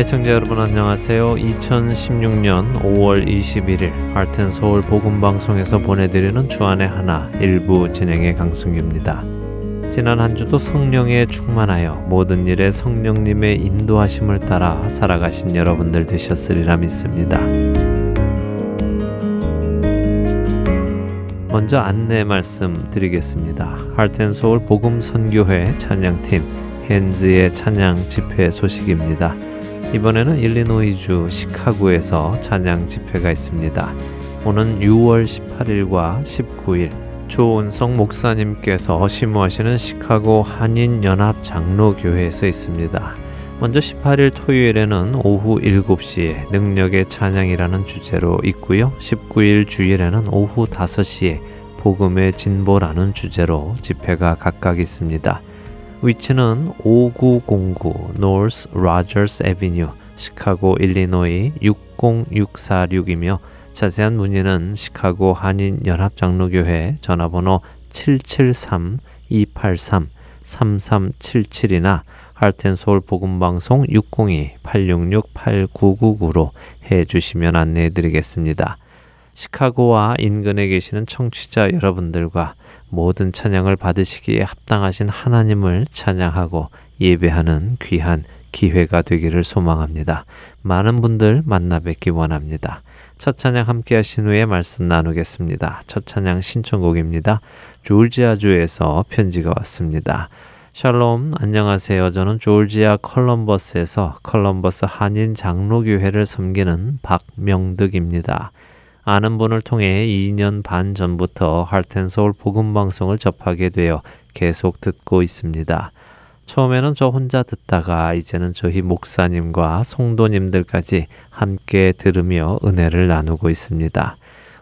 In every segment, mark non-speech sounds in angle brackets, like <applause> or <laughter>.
애청자 여러분 안녕하세요. 2016년 5월 21일 하트앤서울 복음 방송에서 보내드리는 주안의 하나 일부 진행의 강승규입니다. 지난 한 주도 성령에 충만하여 모든 일에 성령님의 인도하심을 따라 살아가신 여러분들 되셨으리라 믿습니다. 먼저 안내 말씀 드리겠습니다. 하트앤서울 복음 선교회 찬양팀 헨즈의 찬양 집회 소식입니다. 이번에는 일리노이주 시카고에서 찬양 집회가 있습니다. 오는 6월 18일과 19일 조은성 목사님께서 심무하시는 시카고 한인연합 장로교회에서 있습니다. 먼저 18일 토요일에는 오후 7시에 능력의 찬양이라는 주제로 있고요. 19일 주일에는 오후 5시에 복음의 진보라는 주제로 집회가 각각 있습니다. 위치는 5909 노스 로저스 에비뉴 시카고 일리노이 60646이며 자세한 문의는 시카고 한인 연합장로교회 전화번호 773-283-3377이나 하트앤서울 복음방송 602-866-8999로 해 주시면 안내해 드리겠습니다. 시카고와 인근에 계시는 청취자 여러분들과 모든 찬양을 받으시기에 합당하신 하나님을 찬양하고 예배하는 귀한 기회가 되기를 소망합니다. 많은 분들 만나 뵙기 원합니다. 첫 찬양 함께 하신 후에 말씀 나누겠습니다. 첫 찬양 신청곡입니다. 조지아주에서 편지가 왔습니다. 샬롬, 안녕하세요. 저는 조지아 컬럼버스에서 컬럼버스 한인 장로교회를 섬기는 박명득입니다. 아는 분을 통해 2년 반 전부터 할텐서울 복음 방송을 접하게 되어 계속 듣고 있습니다. 처음에는 저 혼자 듣다가 이제는 저희 목사님과 성도님들까지 함께 들으며 은혜를 나누고 있습니다.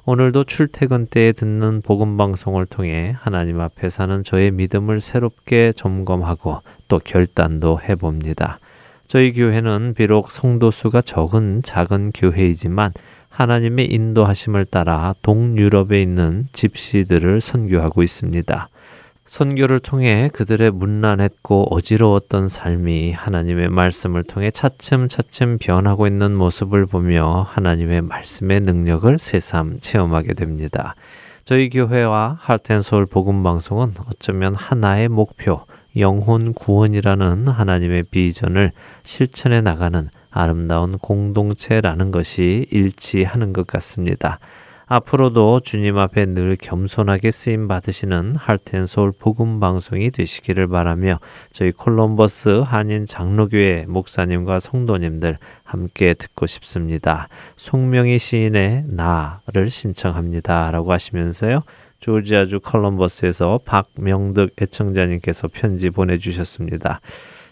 오늘도 출퇴근 때에 듣는 복음 방송을 통해 하나님 앞에 사는 저의 믿음을 새롭게 점검하고 또 결단도 해봅니다. 저희 교회는 비록 성도 수가 적은 작은 교회이지만 하나님의 인도하심을 따라 동유럽에 있는 집시들을 선교하고 있습니다. 선교를 통해 그들의 문란했고 어지러웠던 삶이 하나님의 말씀을 통해 차츰차츰 변하고 있는 모습을 보며 하나님의 말씀의 능력을 새삼 체험하게 됩니다. 저희 교회와 하트앤서울 복음방송은 어쩌면 하나의 목표, 영혼 구원이라는 하나님의 비전을 실천해 나가는 아름다운 공동체라는 것이 일치하는 것 같습니다. 앞으로도 주님 앞에 늘 겸손하게 쓰임 받으시는 할텐솔 복음 방송이 되시기를 바라며 저희 콜럼버스 한인 장로교회 목사님과 성도님들 함께 듣고 싶습니다. 송명희 시인의 나를 신청합니다라고 하시면서요. 조지아주 컬럼버스에서 박명득 애청자님께서 편지 보내주셨습니다.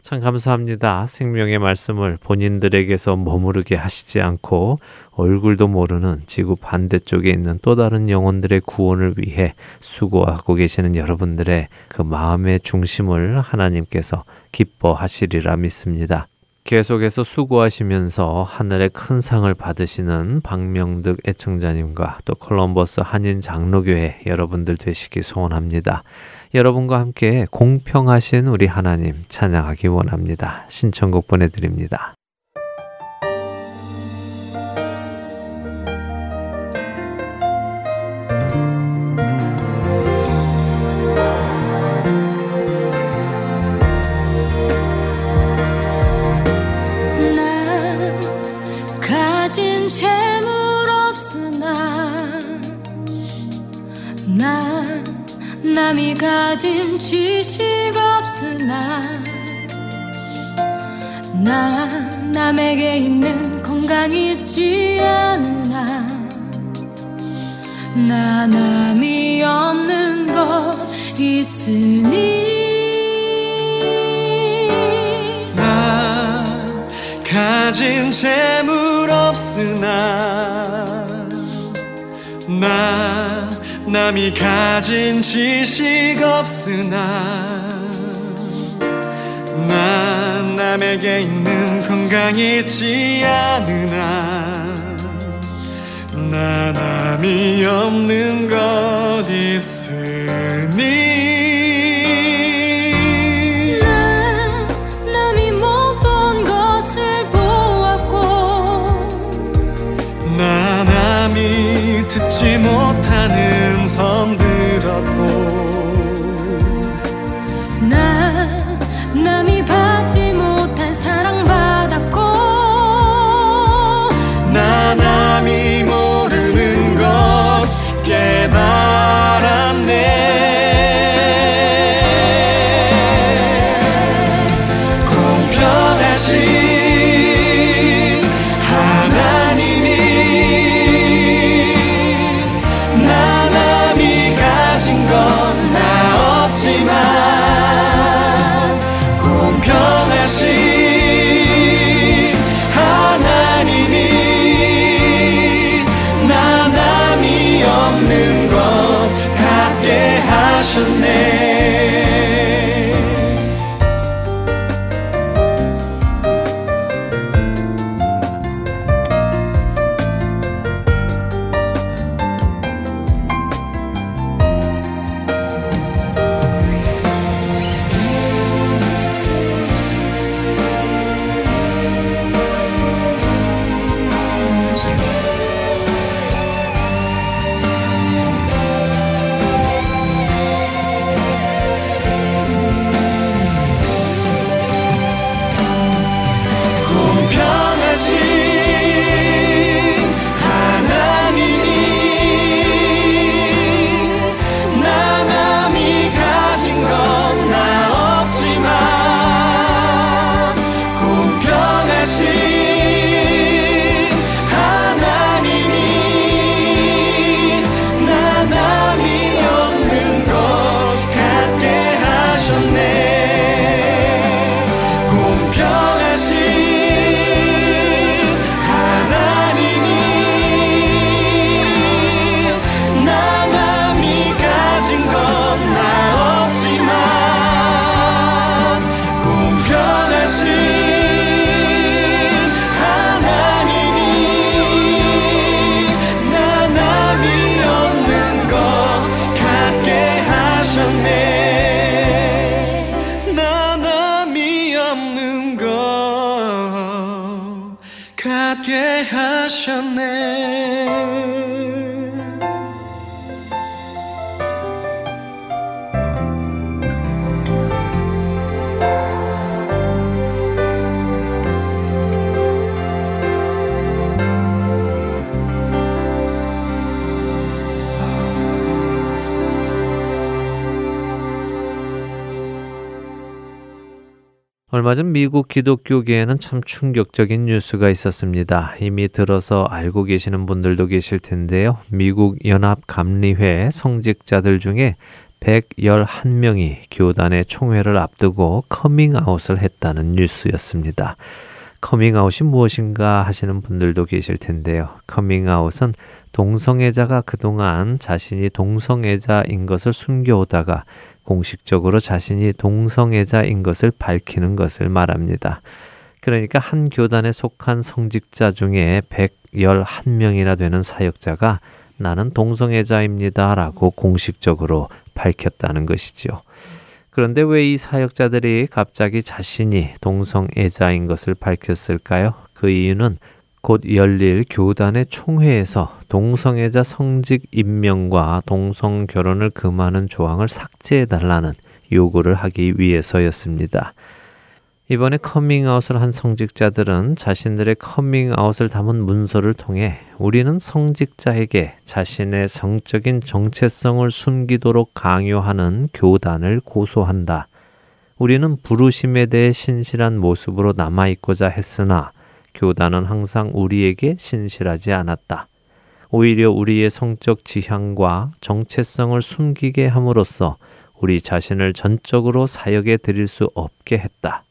참 감사합니다. 생명의 말씀을 본인들에게서 머무르게 하시지 않고 얼굴도 모르는 지구 반대쪽에 있는 또 다른 영혼들의 구원을 위해 수고하고 계시는 여러분들의 그 마음의 중심을 하나님께서 기뻐하시리라 믿습니다. 계속해서 수고하시면서 하늘의 큰 상을 받으시는 박명득 애청자님과 또 콜럼버스 한인 장로교회 여러분들 되시기 소원합니다. 여러분과 함께 공평하신 우리 하나님 찬양하기 원합니다. 신청곡 보내드립니다. 가진 지식 없으나 나 남에게 있는 건강 있지 않으나 나 남이 없는 것 있으니 나 가진 재물 없으나 남이 가진 지식 없으나 난 남에게 있는 건강 있지 않으나 나 남이 없는 것 있으니 듣지 못하는 을보 전 미국 기독교계에는 참 충격적인 뉴스가 있었습니다. 이미 들어서 알고 계시는 분들도 계실 텐데요. 미국 연합감리회 성직자들 중에 111명이 교단의 총회를 앞두고 커밍아웃을 했다는 뉴스였습니다. 커밍아웃이 무엇인가 하시는 분들도 계실 텐데요. 커밍아웃은 동성애자가 그동안 자신이 동성애자인 것을 숨겨오다가 공식적으로 자신이 동성애자인 것을 밝히는 것을 말합니다. 그러니까 한 교단에 속한 성직자 중에 111명이나 되는 사역자가 나는 동성애자입니다 라고 공식적으로 밝혔다는 것이죠. 그런데 왜 이 사역자들이 갑자기 자신이 동성애자인 것을 밝혔을까요? 그 이유는 곧 열릴 교단의 총회에서 동성애자 성직 임명과 동성 결혼을 금하는 조항을 삭제해 달라는 요구를 하기 위해서였습니다. 이번에 커밍아웃을 한 성직자들은 자신들의 커밍아웃을 담은 문서를 통해 우리는 성직자에게 자신의 성적인 정체성을 숨기도록 강요하는 교단을 고소한다. 우리는 부르심에 대해 신실한 모습으로 남아있고자 했으나 교단은 항상 우리에게 신실하지 않았다. 오히려 우리의 성적 지향과 정체성을 숨기게 함으로써 우리 자신을 전적으로 사역에 드릴 수 없게 했다.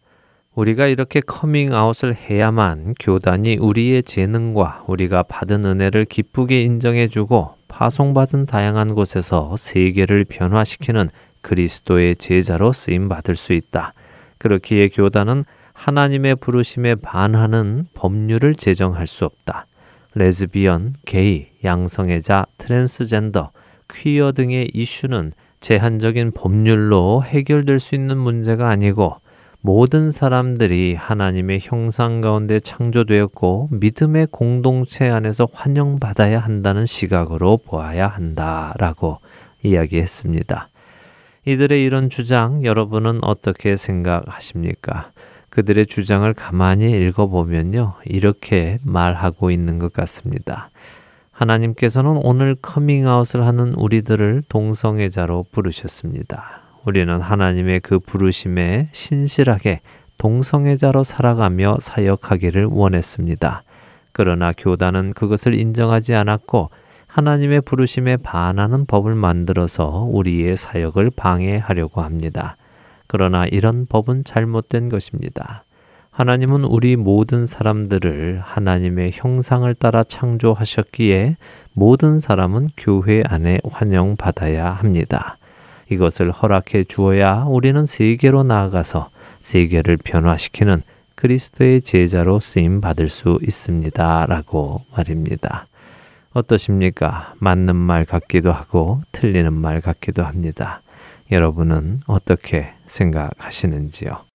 우리가 이렇게 커밍아웃을 해야만 교단이 우리의 재능과 우리가 받은 은혜를 기쁘게 인정해주고 파송받은 다양한 곳에서 세계를 변화시키는 그리스도의 제자로 쓰임 받을 수 있다. 그렇기에 교단은 하나님의 부르심에 반하는 법률을 제정할 수 없다. 레즈비언, 게이, 양성애자, 트랜스젠더, 퀴어 등의 이슈는 제한적인 법률로 해결될 수 있는 문제가 아니고 모든 사람들이 하나님의 형상 가운데 창조되었고 믿음의 공동체 안에서 환영받아야 한다는 시각으로 보아야 한다라고 이야기했습니다. 이들의 이런 주장 여러분은 어떻게 생각하십니까? 그들의 주장을 가만히 읽어보면요. 이렇게 말하고 있는 것 같습니다. 하나님께서는 오늘 커밍아웃을 하는 우리들을 동성애자로 부르셨습니다. 우리는 하나님의 그 부르심에 신실하게 동성애자로 살아가며 사역하기를 원했습니다. 그러나 교단은 그것을 인정하지 않았고 하나님의 부르심에 반하는 법을 만들어서 우리의 사역을 방해하려고 합니다. 그러나 이런 법은 잘못된 것입니다. 하나님은 우리 모든 사람들을 하나님의 형상을 따라 창조하셨기에 모든 사람은 교회 안에 환영받아야 합니다. 이것을 허락해 주어야 우리는 세계로 나아가서 세계를 변화시키는 그리스도의 제자로 쓰임 받을 수 있습니다. 라고 말입니다. 어떠십니까? 맞는 말 같기도 하고 틀리는 말 같기도 합니다. 여러분은 어떻게 생각하시는지요?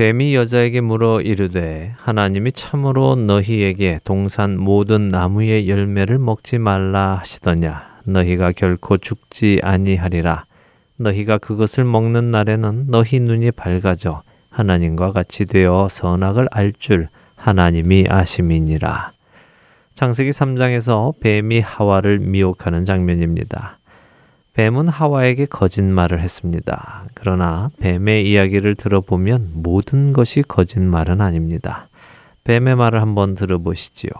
뱀이 여자에게 물어 이르되 하나님이 참으로 너희에게 동산 모든 나무의 열매를 먹지 말라 하시더냐 너희가 결코 죽지 아니하리라. 너희가 그것을 먹는 날에는 너희 눈이 밝아져 하나님과 같이 되어 선악을 알 줄 하나님이 아심이니라. 창세기 3장에서 뱀이 하와를 미혹하는 장면입니다. 뱀은 하와에게 거짓말을 했습니다. 그러나 뱀의 이야기를 들어보면 모든 것이 거짓말은 아닙니다. 뱀의 말을 한번 들어보시지요.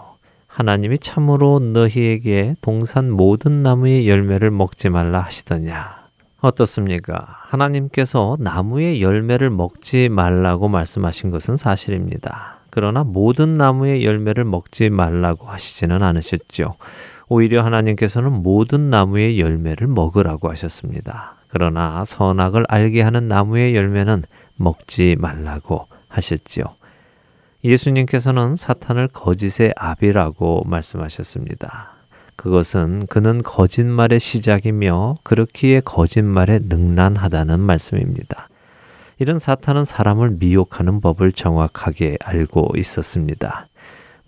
하나님이 참으로 너희에게 동산 모든 나무의 열매를 먹지 말라 하시더냐. 어떻습니까? 하나님께서 나무의 열매를 먹지 말라고 말씀하신 것은 사실입니다. 그러나 모든 나무의 열매를 먹지 말라고 하시지는 않으셨죠. 오히려 하나님께서는 모든 나무의 열매를 먹으라고 하셨습니다. 그러나 선악을 알게 하는 나무의 열매는 먹지 말라고 하셨지요. 예수님께서는 사탄을 거짓의 아비라고 말씀하셨습니다. 그것은 그는 거짓말의 시작이며 그렇기에 거짓말에 능란하다는 말씀입니다. 이런 사탄은 사람을 미혹하는 법을 정확하게 알고 있었습니다.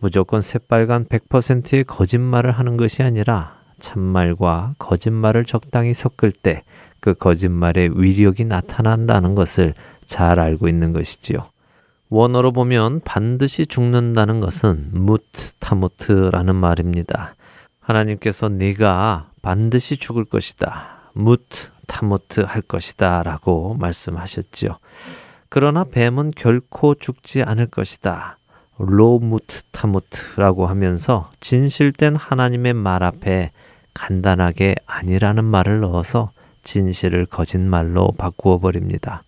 무조건 새빨간 100%의 거짓말을 하는 것이 아니라 참말과 거짓말을 적당히 섞을 때 그 거짓말의 위력이 나타난다는 것을 잘 알고 있는 것이지요. 원어로 보면 반드시 죽는다는 것은 무트 타무트라는 말입니다. 하나님께서 네가 반드시 죽을 것이다. 무트 타무트 할 것이다. 라고 말씀하셨지요. 그러나 뱀은 결코 죽지 않을 것이다. 로 무트 타무트라고 하면서 진실된 하나님의 말 앞에 간단하게 아니라는 말을 넣어서 진실을 거짓말로 바꾸어 버립니다.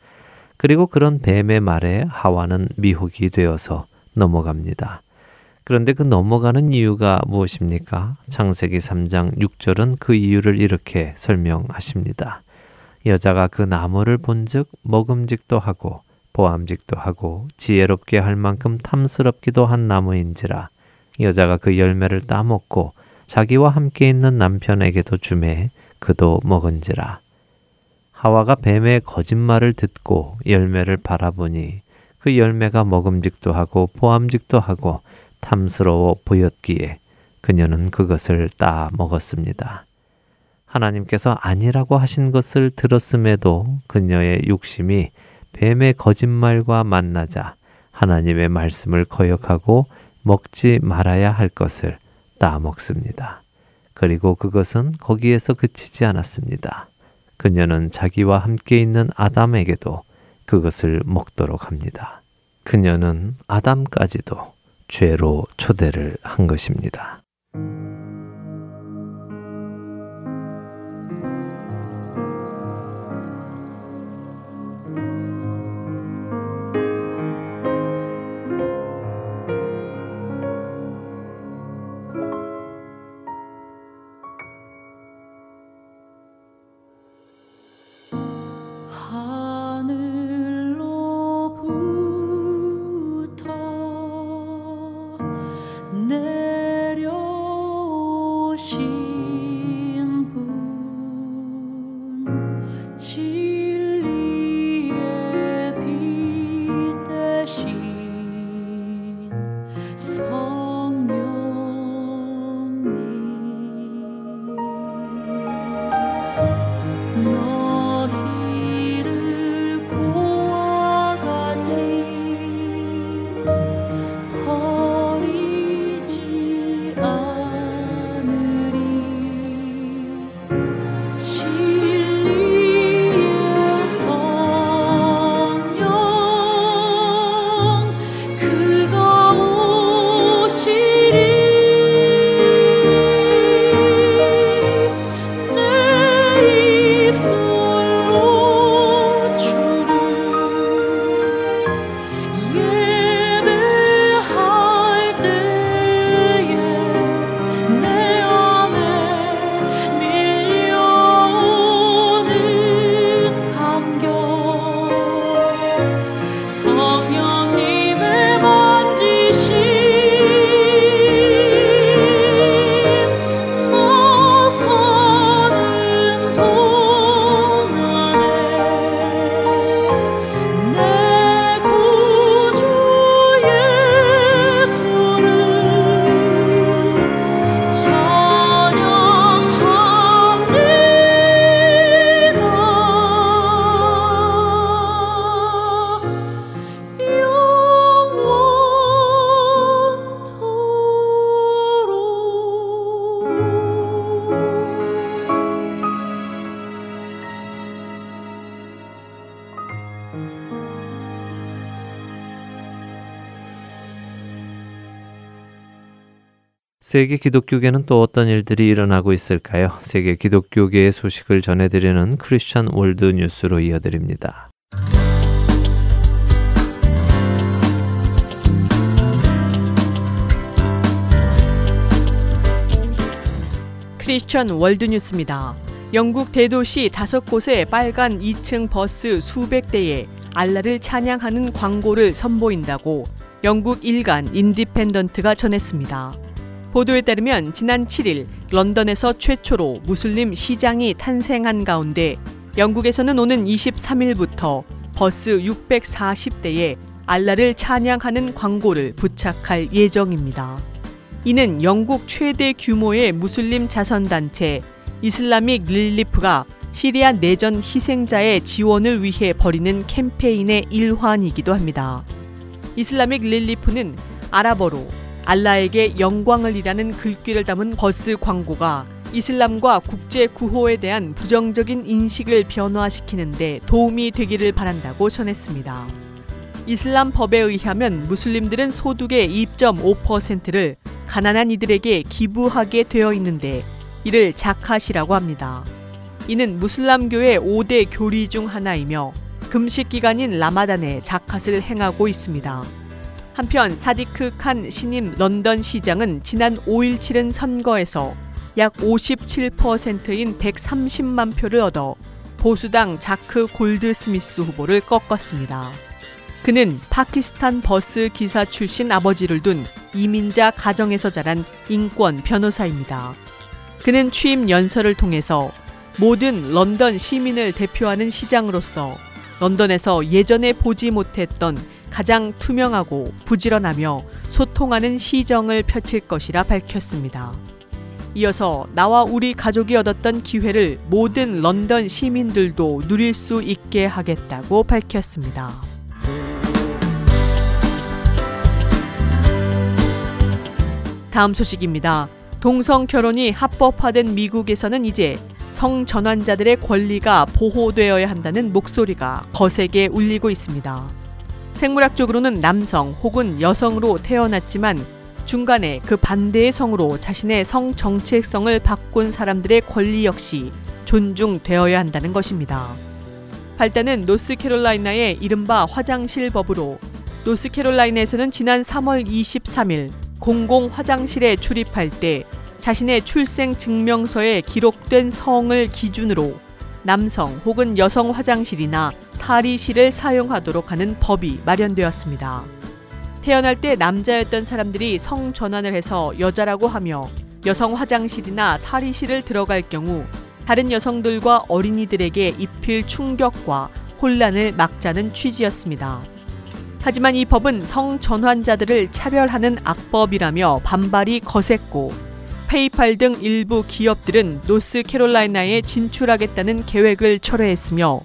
그리고 그런 뱀의 말에 하와는 미혹이 되어서 넘어갑니다. 그런데 그 넘어가는 이유가 무엇입니까? 창세기 3장 6절은 그 이유를 이렇게 설명하십니다. 여자가 그 나무를 본즉 먹음직도 하고 보암직도 하고 지혜롭게 할 만큼 탐스럽기도 한 나무인지라 여자가 그 열매를 따먹고 자기와 함께 있는 남편에게도 주매 그도 먹은지라 하와가 뱀의 거짓말을 듣고 열매를 바라보니 그 열매가 먹음직도 하고 보암직도 하고 탐스러워 보였기에 그녀는 그것을 따 먹었습니다. 하나님께서 아니라고 하신 것을 들었음에도 그녀의 욕심이 뱀의 거짓말과 만나자 하나님의 말씀을 거역하고 먹지 말아야 할 것을 따 먹습니다. 그리고 그것은 거기에서 그치지 않았습니다. 그녀는 자기와 함께 있는 아담에게도 그것을 먹도록 합니다. 그녀는 아담까지도 죄로 초대를 한 것입니다. 세계 기독교계는 또 어떤 일들이 일어나고 있을까요? 세계 기독교계의 소식을 전해드리는 크리스천 월드 뉴스로 이어드립니다. 크리스천 월드 뉴스입니다. 영국 대도시 다섯 곳의 빨간 2층 버스 수백 대에 알라를 찬양하는 광고를 선보인다고 영국 일간 인디펜던트가 전했습니다. 보도에 따르면 지난 7일 런던에서 최초로 무슬림 시장이 탄생한 가운데 영국에서는 오는 23일부터 버스 640대에 알라를 찬양하는 광고를 부착할 예정입니다. 이는 영국 최대 규모의 무슬림 자선단체 이슬라믹 릴리프가 시리아 내전 희생자의 지원을 위해 벌이는 캠페인의 일환이기도 합니다. 이슬라믹 릴리프는 아랍어로 알라에게 영광을 이라는 글귀를 담은 버스 광고가 이슬람과 국제 구호에 대한 부정적인 인식을 변화시키는데 도움이 되기를 바란다고 전했습니다. 이슬람 법에 의하면 무슬림들은 소득의 2.5%를 가난한 이들에게 기부하게 되어 있는데 이를 자카시라고 합니다. 이는 무슬람교의 5대 교리 중 하나이며 금식 기간인 라마단에 자카스를 행하고 있습니다. 한편 사디크 칸 신임 런던 시장은 지난 5일 치른 선거에서 약 57%인 130만 표를 얻어 보수당 자크 골드스미스 후보를 꺾었습니다. 그는 파키스탄 버스 기사 출신 아버지를 둔 이민자 가정에서 자란 인권 변호사입니다. 그는 취임 연설을 통해서 모든 런던 시민을 대표하는 시장으로서 런던에서 예전에 보지 못했던 가장 투명하고 부지런하며 소통하는 시정을 펼칠 것이라 밝혔습니다. 이어서 나와 우리 가족이 얻었던 기회를 모든 런던 시민들도 누릴 수 있게 하겠다고 밝혔습니다. 다음 소식입니다. 동성 결혼이 합법화된 미국에서는 이제 성전환자들의 권리가 보호되어야 한다는 목소리가 거세게 울리고 있습니다. 생물학적으로는 남성 혹은 여성으로 태어났지만 중간에 그 반대의 성으로 자신의 성 정체성을 바꾼 사람들의 권리 역시 존중되어야 한다는 것입니다. 발단은 노스캐롤라이나의 이른바 화장실 법으로 노스캐롤라이나에서는 지난 3월 23일 공공 화장실에 출입할 때 자신의 출생 증명서에 기록된 성을 기준으로 남성 혹은 여성 화장실이나 탈의실을 사용하도록 하는 법이 마련되었습니다. 태어날 때 남자였던 사람들이 성 전환을 해서 여자라고 하며 여성 화장실이나 탈의실을 들어갈 경우 다른 여성들과 어린이들에게 입힐 충격과 혼란을 막자는 취지였습니다. 하지만 이 법은 성 전환자들을 차별하는 악법이라며 반발이 거셌고 페이팔 등 일부 기업들은 노스캐롤라이나에 진출하겠다는 계획을 철회했으며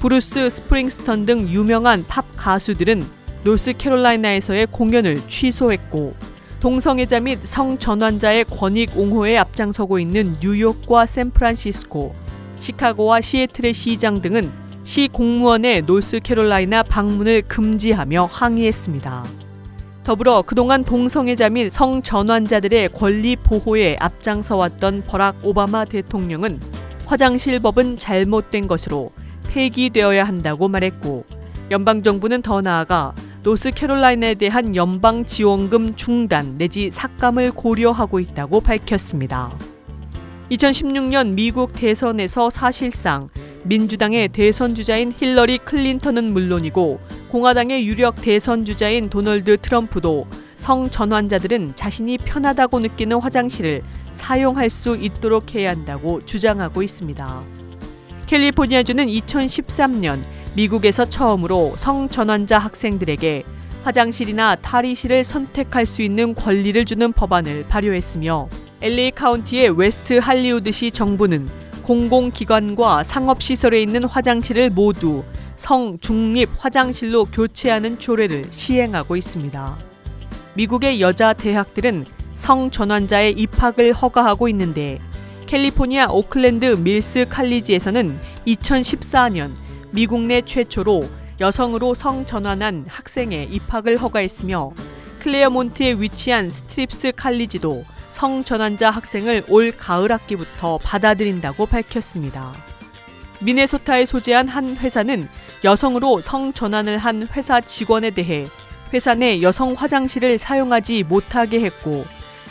브루스 스프링스턴 등 유명한 팝 가수들은 노스캐롤라이나에서의 공연을 취소했고 동성애자 및 성전환자의 권익 옹호에 앞장서고 있는 뉴욕과 샌프란시스코, 시카고와 시애틀의 시장 등은 시 공무원의 노스캐롤라이나 방문을 금지하며 항의했습니다. 더불어 그동안 동성애자 및 성전환자들의 권리 보호에 앞장서 왔던 버락 오바마 대통령은 화장실 법은 잘못된 것으로 폐기되어야 한다고 말했고 연방 정부는 더 나아가 노스캐롤라이나에 대한 연방 지원금 중단 내지 삭감을 고려하고 있다고 밝혔습니다. 2016년 미국 대선에서 사실상 민주당의 대선 주자인 힐러리 클린턴은 물론이고 공화당의 유력 대선 주자인 도널드 트럼프도 성 전환자들은 자신이 편하다고 느끼는 화장실을 사용할 수 있도록 해야 한다고 주장하고 있습니다. 캘리포니아주는 2013년 미국에서 처음으로 성전환자 학생들에게 화장실이나 탈의실을 선택할 수 있는 권리를 주는 법안을 발효했으며 LA 카운티의 웨스트 할리우드시 정부는 공공기관과 상업시설에 있는 화장실을 모두 성중립 화장실로 교체하는 조례를 시행하고 있습니다. 미국의 여자 대학들은 성전환자의 입학을 허가하고 있는데 캘리포니아 오클랜드 밀스 칼리지에서는 2014년 미국 내 최초로 여성으로 성전환한 학생의 입학을 허가했으며 클레어몬트에 위치한 스크립스 칼리지도 성전환자 학생을 올 가을 학기부터 받아들인다고 밝혔습니다. 미네소타에 소재한 한 회사는 여성으로 성전환을 한 회사 직원에 대해 회사 내 여성 화장실을 사용하지 못하게 했고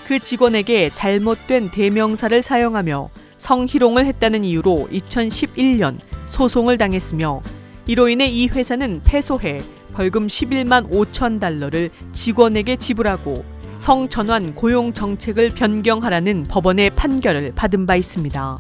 그 직원에게 잘못된 대명사를 사용하며 성희롱을 했다는 이유로 2011년 소송을 당했으며 이로 인해 이 회사는 패소해 벌금 11만 5천 달러를 직원에게 지불하고 성전환 고용 정책을 변경하라는 법원의 판결을 받은 바 있습니다.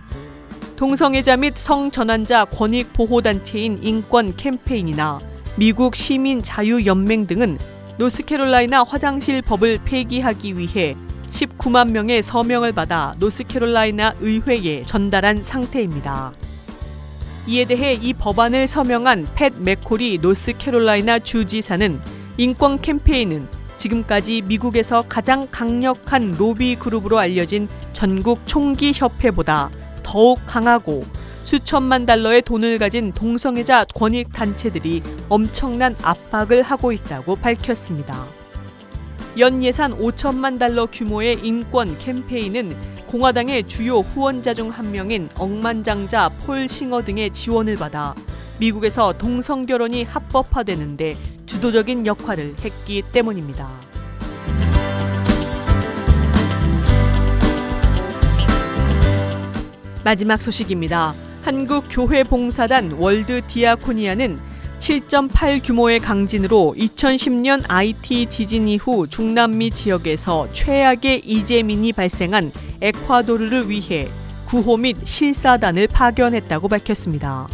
동성애자 및 성전환자 권익 보호 단체인 인권 캠페인이나 미국 시민 자유 연맹 등은 노스캐롤라이나 화장실 법을 폐기하기 위해 19만 명의 서명을 받아 노스캐롤라이나 의회에 전달한 상태입니다. 이에 대해 이 법안을 서명한 팻 맥콜이 노스캐롤라이나 주지사는 인권 캠페인은 지금까지 미국에서 가장 강력한 로비 그룹으로 알려진 전국 총기 협회보다 더욱 강하고 수천만 달러의 돈을 가진 동성애자 권익 단체들이 엄청난 압박을 하고 있다고 밝혔습니다. 연 예산 5천만 달러 규모의 인권 캠페인은 공화당의 주요 후원자 중 한 명인 억만장자 폴 싱어 등의 지원을 받아 미국에서 동성 결혼이 합법화되는데 주도적인 역할을 했기 때문입니다. 마지막 소식입니다. 한국 교회 봉사단 월드 디아코니아는 7.8 규모의 강진으로 2010년 IT 지진 이후 중남미 지역에서 최악의 이재민이 발생한 에콰도르를 위해 구호 및 실사단을 파견했다고 밝혔습니다.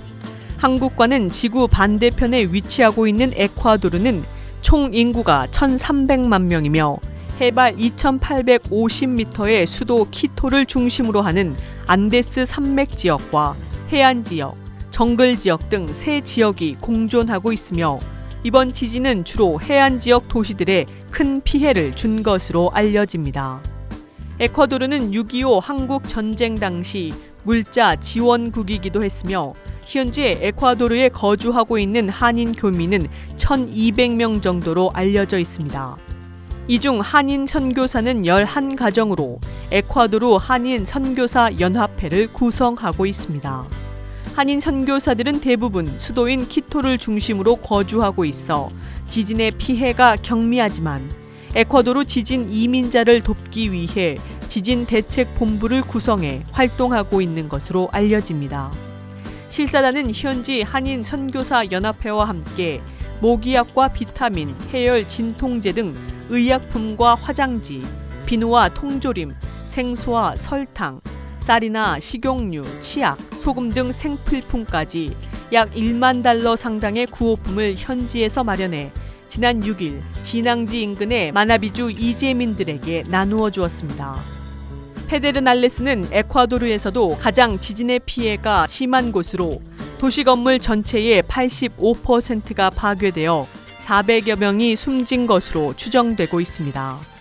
한국과는 지구 반대편에 위치하고 있는 에콰도르는 총 인구가 1,300만 명이며 해발 2,850m의 수도 키토를 중심으로 하는 안데스 산맥 지역과 해안 지역, 정글 지역 등 세 지역이 공존하고 있으며 이번 지진은 주로 해안 지역 도시들에 큰 피해를 준 것으로 알려집니다. 에콰도르는 6.25 한국 전쟁 당시 물자 지원국이기도 했으며 현재 에콰도르에 거주하고 있는 한인 교민은 1,200명 정도로 알려져 있습니다. 이 중 한인 선교사는 11가정으로 에콰도르 한인 선교사 연합회를 구성하고 있습니다. 한인 선교사들은 대부분 수도인 키토를 중심으로 거주하고 있어 지진의 피해가 경미하지만 에콰도르 지진 이민자를 돕기 위해 지진 대책 본부를 구성해 활동하고 있는 것으로 알려집니다. 실사단은 현지 한인 선교사 연합회와 함께 모기약과 비타민, 해열 진통제 등 의약품과 화장지, 비누와 통조림, 생수와 설탕, 쌀이나 식용유, 치약, 소금 등 생필품까지 약 1만 달러 상당의 구호품을 현지에서 마련해 지난 6일 진앙지 인근의 마나비주 이재민들에게 나누어 주었습니다. 페데르날레스는 에콰도르에서도 가장 지진의 피해가 심한 곳으로 도시 건물 전체의 85%가 파괴되어 400여 명이 숨진 것으로 추정되고 있습니다.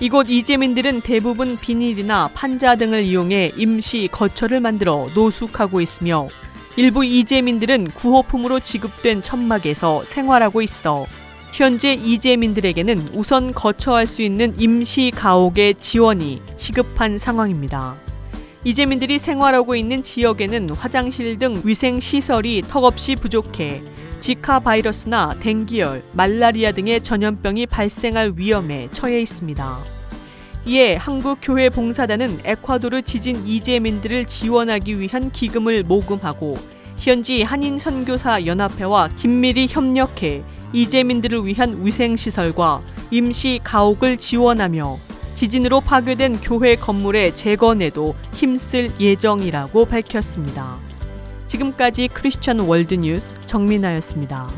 이곳 이재민들은 대부분 비닐이나 판자 등을 이용해 임시 거처를 만들어 노숙하고 있으며 일부 이재민들은 구호품으로 지급된 천막에서 생활하고 있어 현재 이재민들에게는 우선 거처할 수 있는 임시 가옥의 지원이 시급한 상황입니다. 이재민들이 생활하고 있는 지역에는 화장실 등 위생 시설이 턱없이 부족해 지카 바이러스나 댕기열, 말라리아 등의 전염병이 발생할 위험에 처해 있습니다. 이에 한국교회 봉사단은 에콰도르 지진 이재민들을 지원하기 위한 기금을 모금하고 현지 한인 선교사 연합회와 긴밀히 협력해 이재민들을 위한 위생시설과 임시 가옥을 지원하며 지진으로 파괴된 교회 건물의 재건에도 힘쓸 예정이라고 밝혔습니다. 지금까지 크리스천 월드 뉴스 정민아였습니다.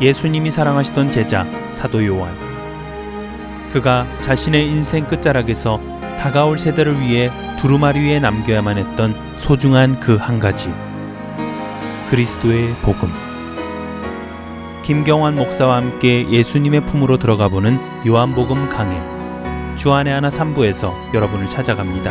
예수님이 사랑하시던 제자 사도 요한. 그가 자신의 인생 끝자락에서 다가올 세대를 위해 두루마리 위에 남겨야만 했던 소중한 그 한 가지. 그리스도의 복음. 김경환 목사와 함께 예수님의 품으로 들어가 보는 요한복음 강해. 주안의 하나 3부에서 여러분을 찾아갑니다.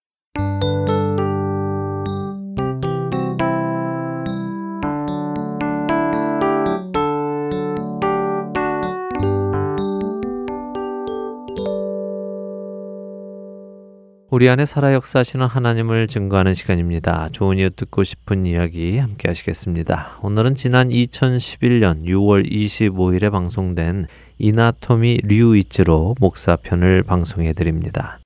우리 안에 살아 역사하시는 하나님을 증거하는 시간입니다. 좋은 이웃 듣고 싶은 이야기 함께 하시겠습니다. 오늘은 지난 2011년 6월 25일에 방송된 이나토미 류이치로 목사편을 방송해 드립니다.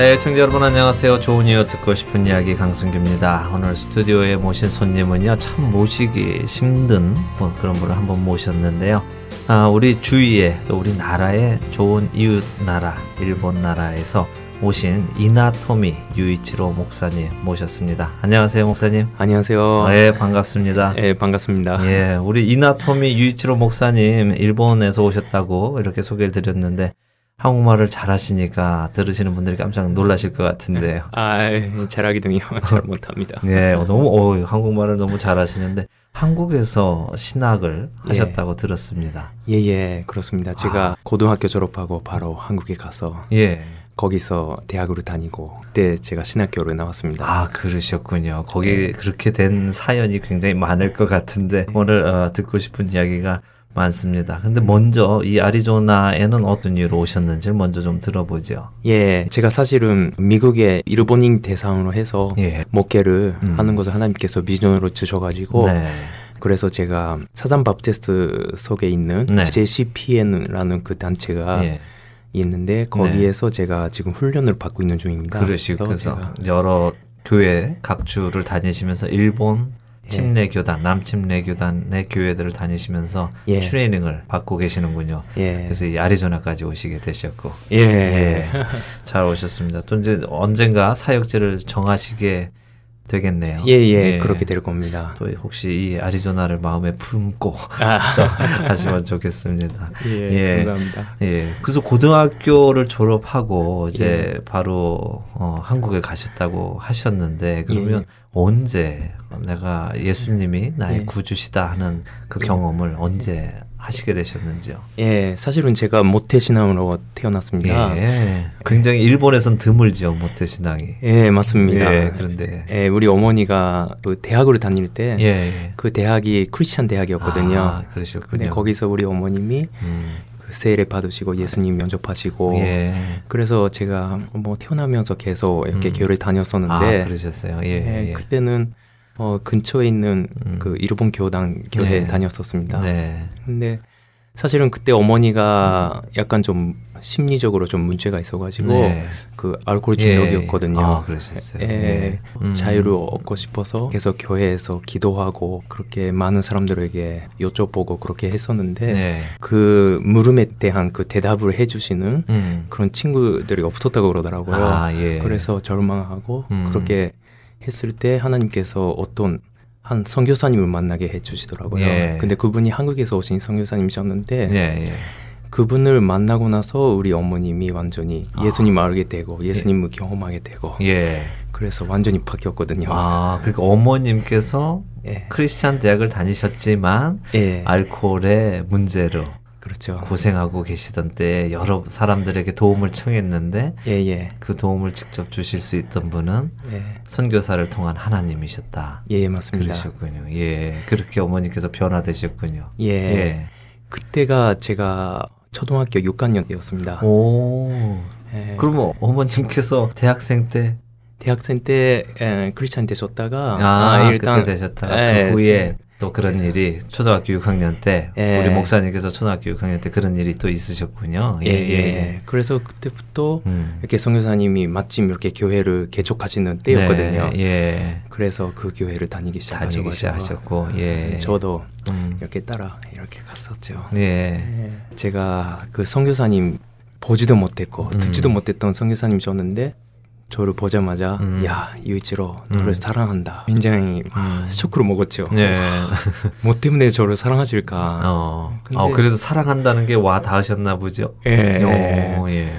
네, 청자 여러분 안녕하세요. 좋은 이유 듣고 싶은 이야기 강승규입니다. 오늘 스튜디오에 모신 손님은요, 참 모시기 힘든 뭐 그런 분을 한번 모셨는데요. 아, 우리 주위에 또 우리 나라의 좋은 이웃 나라, 일본 나라에서 오신 이나토미 유이치로 목사님 모셨습니다. 안녕하세요, 목사님. 안녕하세요. 네, 반갑습니다. 네, 반갑습니다. 예, 우리 이나토미 유이치로 목사님 일본에서 오셨다고 이렇게 소개를 드렸는데 한국말을 잘하시니까 들으시는 분들이 깜짝 놀라실 것 같은데요. <laughs> 아, 잘하기는요. <laughs> 잘 못합니다. 네, 어, 너무 어, 한국말을 너무 잘하시는데 한국에서 신학을 하셨다고 들었습니다. 예, 예, 그렇습니다. 제가 고등학교 졸업하고 바로 한국에 가서 예. 거기서 대학으로 다니고 그때 제가 신학교로 나왔습니다. 아, 그러셨군요. 거기 그렇게 된 사연이 굉장히 많을 것 같은데 오늘 어, 듣고 싶은 이야기가 많습니다. 근데 먼저 이 아리조나에는 어떤 이유로 오셨는지 먼저 좀 들어보죠. 예, 제가 사실은 미국의 일본인 대상으로 해서 예. 목회를 음. 하는 것을 하나님께서 비전으로 주셔가지고 네. 그래서 제가 사단 바프티스트 속에 있는 네. JCPN라는 그 단체가 예. 있는데 거기에서 제가 지금 훈련을 받고 있는 중입니다. 그러시고 그래서 여러 교회 각 주를 다니시면서 일본 예. 침례 교단, 남침례 교단의 교회들을 다니시면서 예. 트레이닝을 받고 계시는군요. 예. 그래서 이 아리조나까지 오시게 되셨고, 예. 예, 잘 오셨습니다. 또 이제 언젠가 사역지를 정하시게 되겠네요. 예, 예, 그렇게 될 겁니다. 또 혹시 이 아리조나를 마음에 품고 아, 하시면 좋겠습니다. 예, 감사합니다. 예, 그래서 고등학교를 졸업하고 이제 바로 어, 한국에 가셨다고 하셨는데 그러면 예. 언제 내가 예수님이 나의 예. 구주시다 하는 그 예. 경험을 언제 하시게 되셨는지요? 예, 사실은 제가 모태 신앙으로 태어났습니다. 예, 예, 굉장히 일본에선 드물죠 모태 신앙이. 맞습니다. 예, 그런데 예, 우리 어머니가 그 대학을 다닐 때그 예, 예. 대학이 크리스찬 대학이었거든요. 아, 그러셨군요. 근데 거기서 우리 어머님이 음, 그 세례 받으시고 예수님 면접하시고 예. 그래서 제가 뭐 태어나면서 계속 이렇게 음. 교회를 아, 다녔었는데 그러셨어요. 예, 예, 예. 그때는 어, 근처에 있는 음. 그 일본 교당 교회 네. 다녔었습니다. 네. 근데 사실은 그때 어머니가 약간 좀 심리적으로 좀 문제가 있어가지고 네. 그 알코올 예. 중독이었거든요. 아, 그러셨어요. 예, 예. 음. 자유를 얻고 싶어서 계속 교회에서 기도하고 그렇게 많은 사람들에게 여쭤보고 그렇게 했었는데 네. 그 물음에 대한 그 대답을 해주시는 음. 그런 친구들이 없었다고 그러더라고요. 아, 예. 그래서 절망하고 음. 그렇게 했을 때 하나님께서 어떤 한 선교사님을 만나게 해주시더라고요. 예. 근데 그분이 한국에서 오신 선교사님이셨는데 예, 예. 그분을 만나고 나서 우리 어머님이 완전히 예수님 을 알게 되고 예수님을 경험하게 되고 아. 예. 그래서 완전히 바뀌었거든요. 아, 그러니까 어머님께서 예. 크리스찬 대학을 다니셨지만 예. 알코올의 문제로 그렇죠. 고생하고 계시던 때 여러 사람들에게 도움을 청했는데 예, 예. 그 도움을 직접 주실 수 있던 분은 예. 선교사를 통한 하나님이셨다. 예, 맞습니다. 그러셨군요. 예. 그렇게 어머니께서 변화되셨군요. 예. 예. 그때가 제가 초등학교 6학년 때였습니다. 오. 예. 그러면 어머님께서 대학생 때 대학생 때 에, 크리스찬 되셨다가 아, 그때 되셨다가 예, 그 후에 또 그런 그래서- 일이 초등학교 6학년 때 예. 우리 목사님께서 초등학교 6학년 때 그런 일이 또 있으셨군요. 예, 예, 예. 그래서 그때부터 음. 이렇게 선교사님이 마침 이렇게 교회를 개척하시는 때였거든요. 네, 예. 그래서 그 교회를 다니기 시작하셨고, 예. 저도 음. 이렇게 따라 이렇게 갔었죠. 예. 예. 제가 그 선교사님 보지도 못했고 음. 듣지도 못했던 선교사님이셨는데 저를 보자마자 음. 야 유이치로 너를 음. 사랑한다. 굉장히 막 음. 쇼크를 먹었죠. 예. <laughs> 뭐 때문에 저를 사랑하실까? 어. 근데- 어, 그래도 사랑한다는 게 와 닿으셨나 보죠. 예. 어, 예.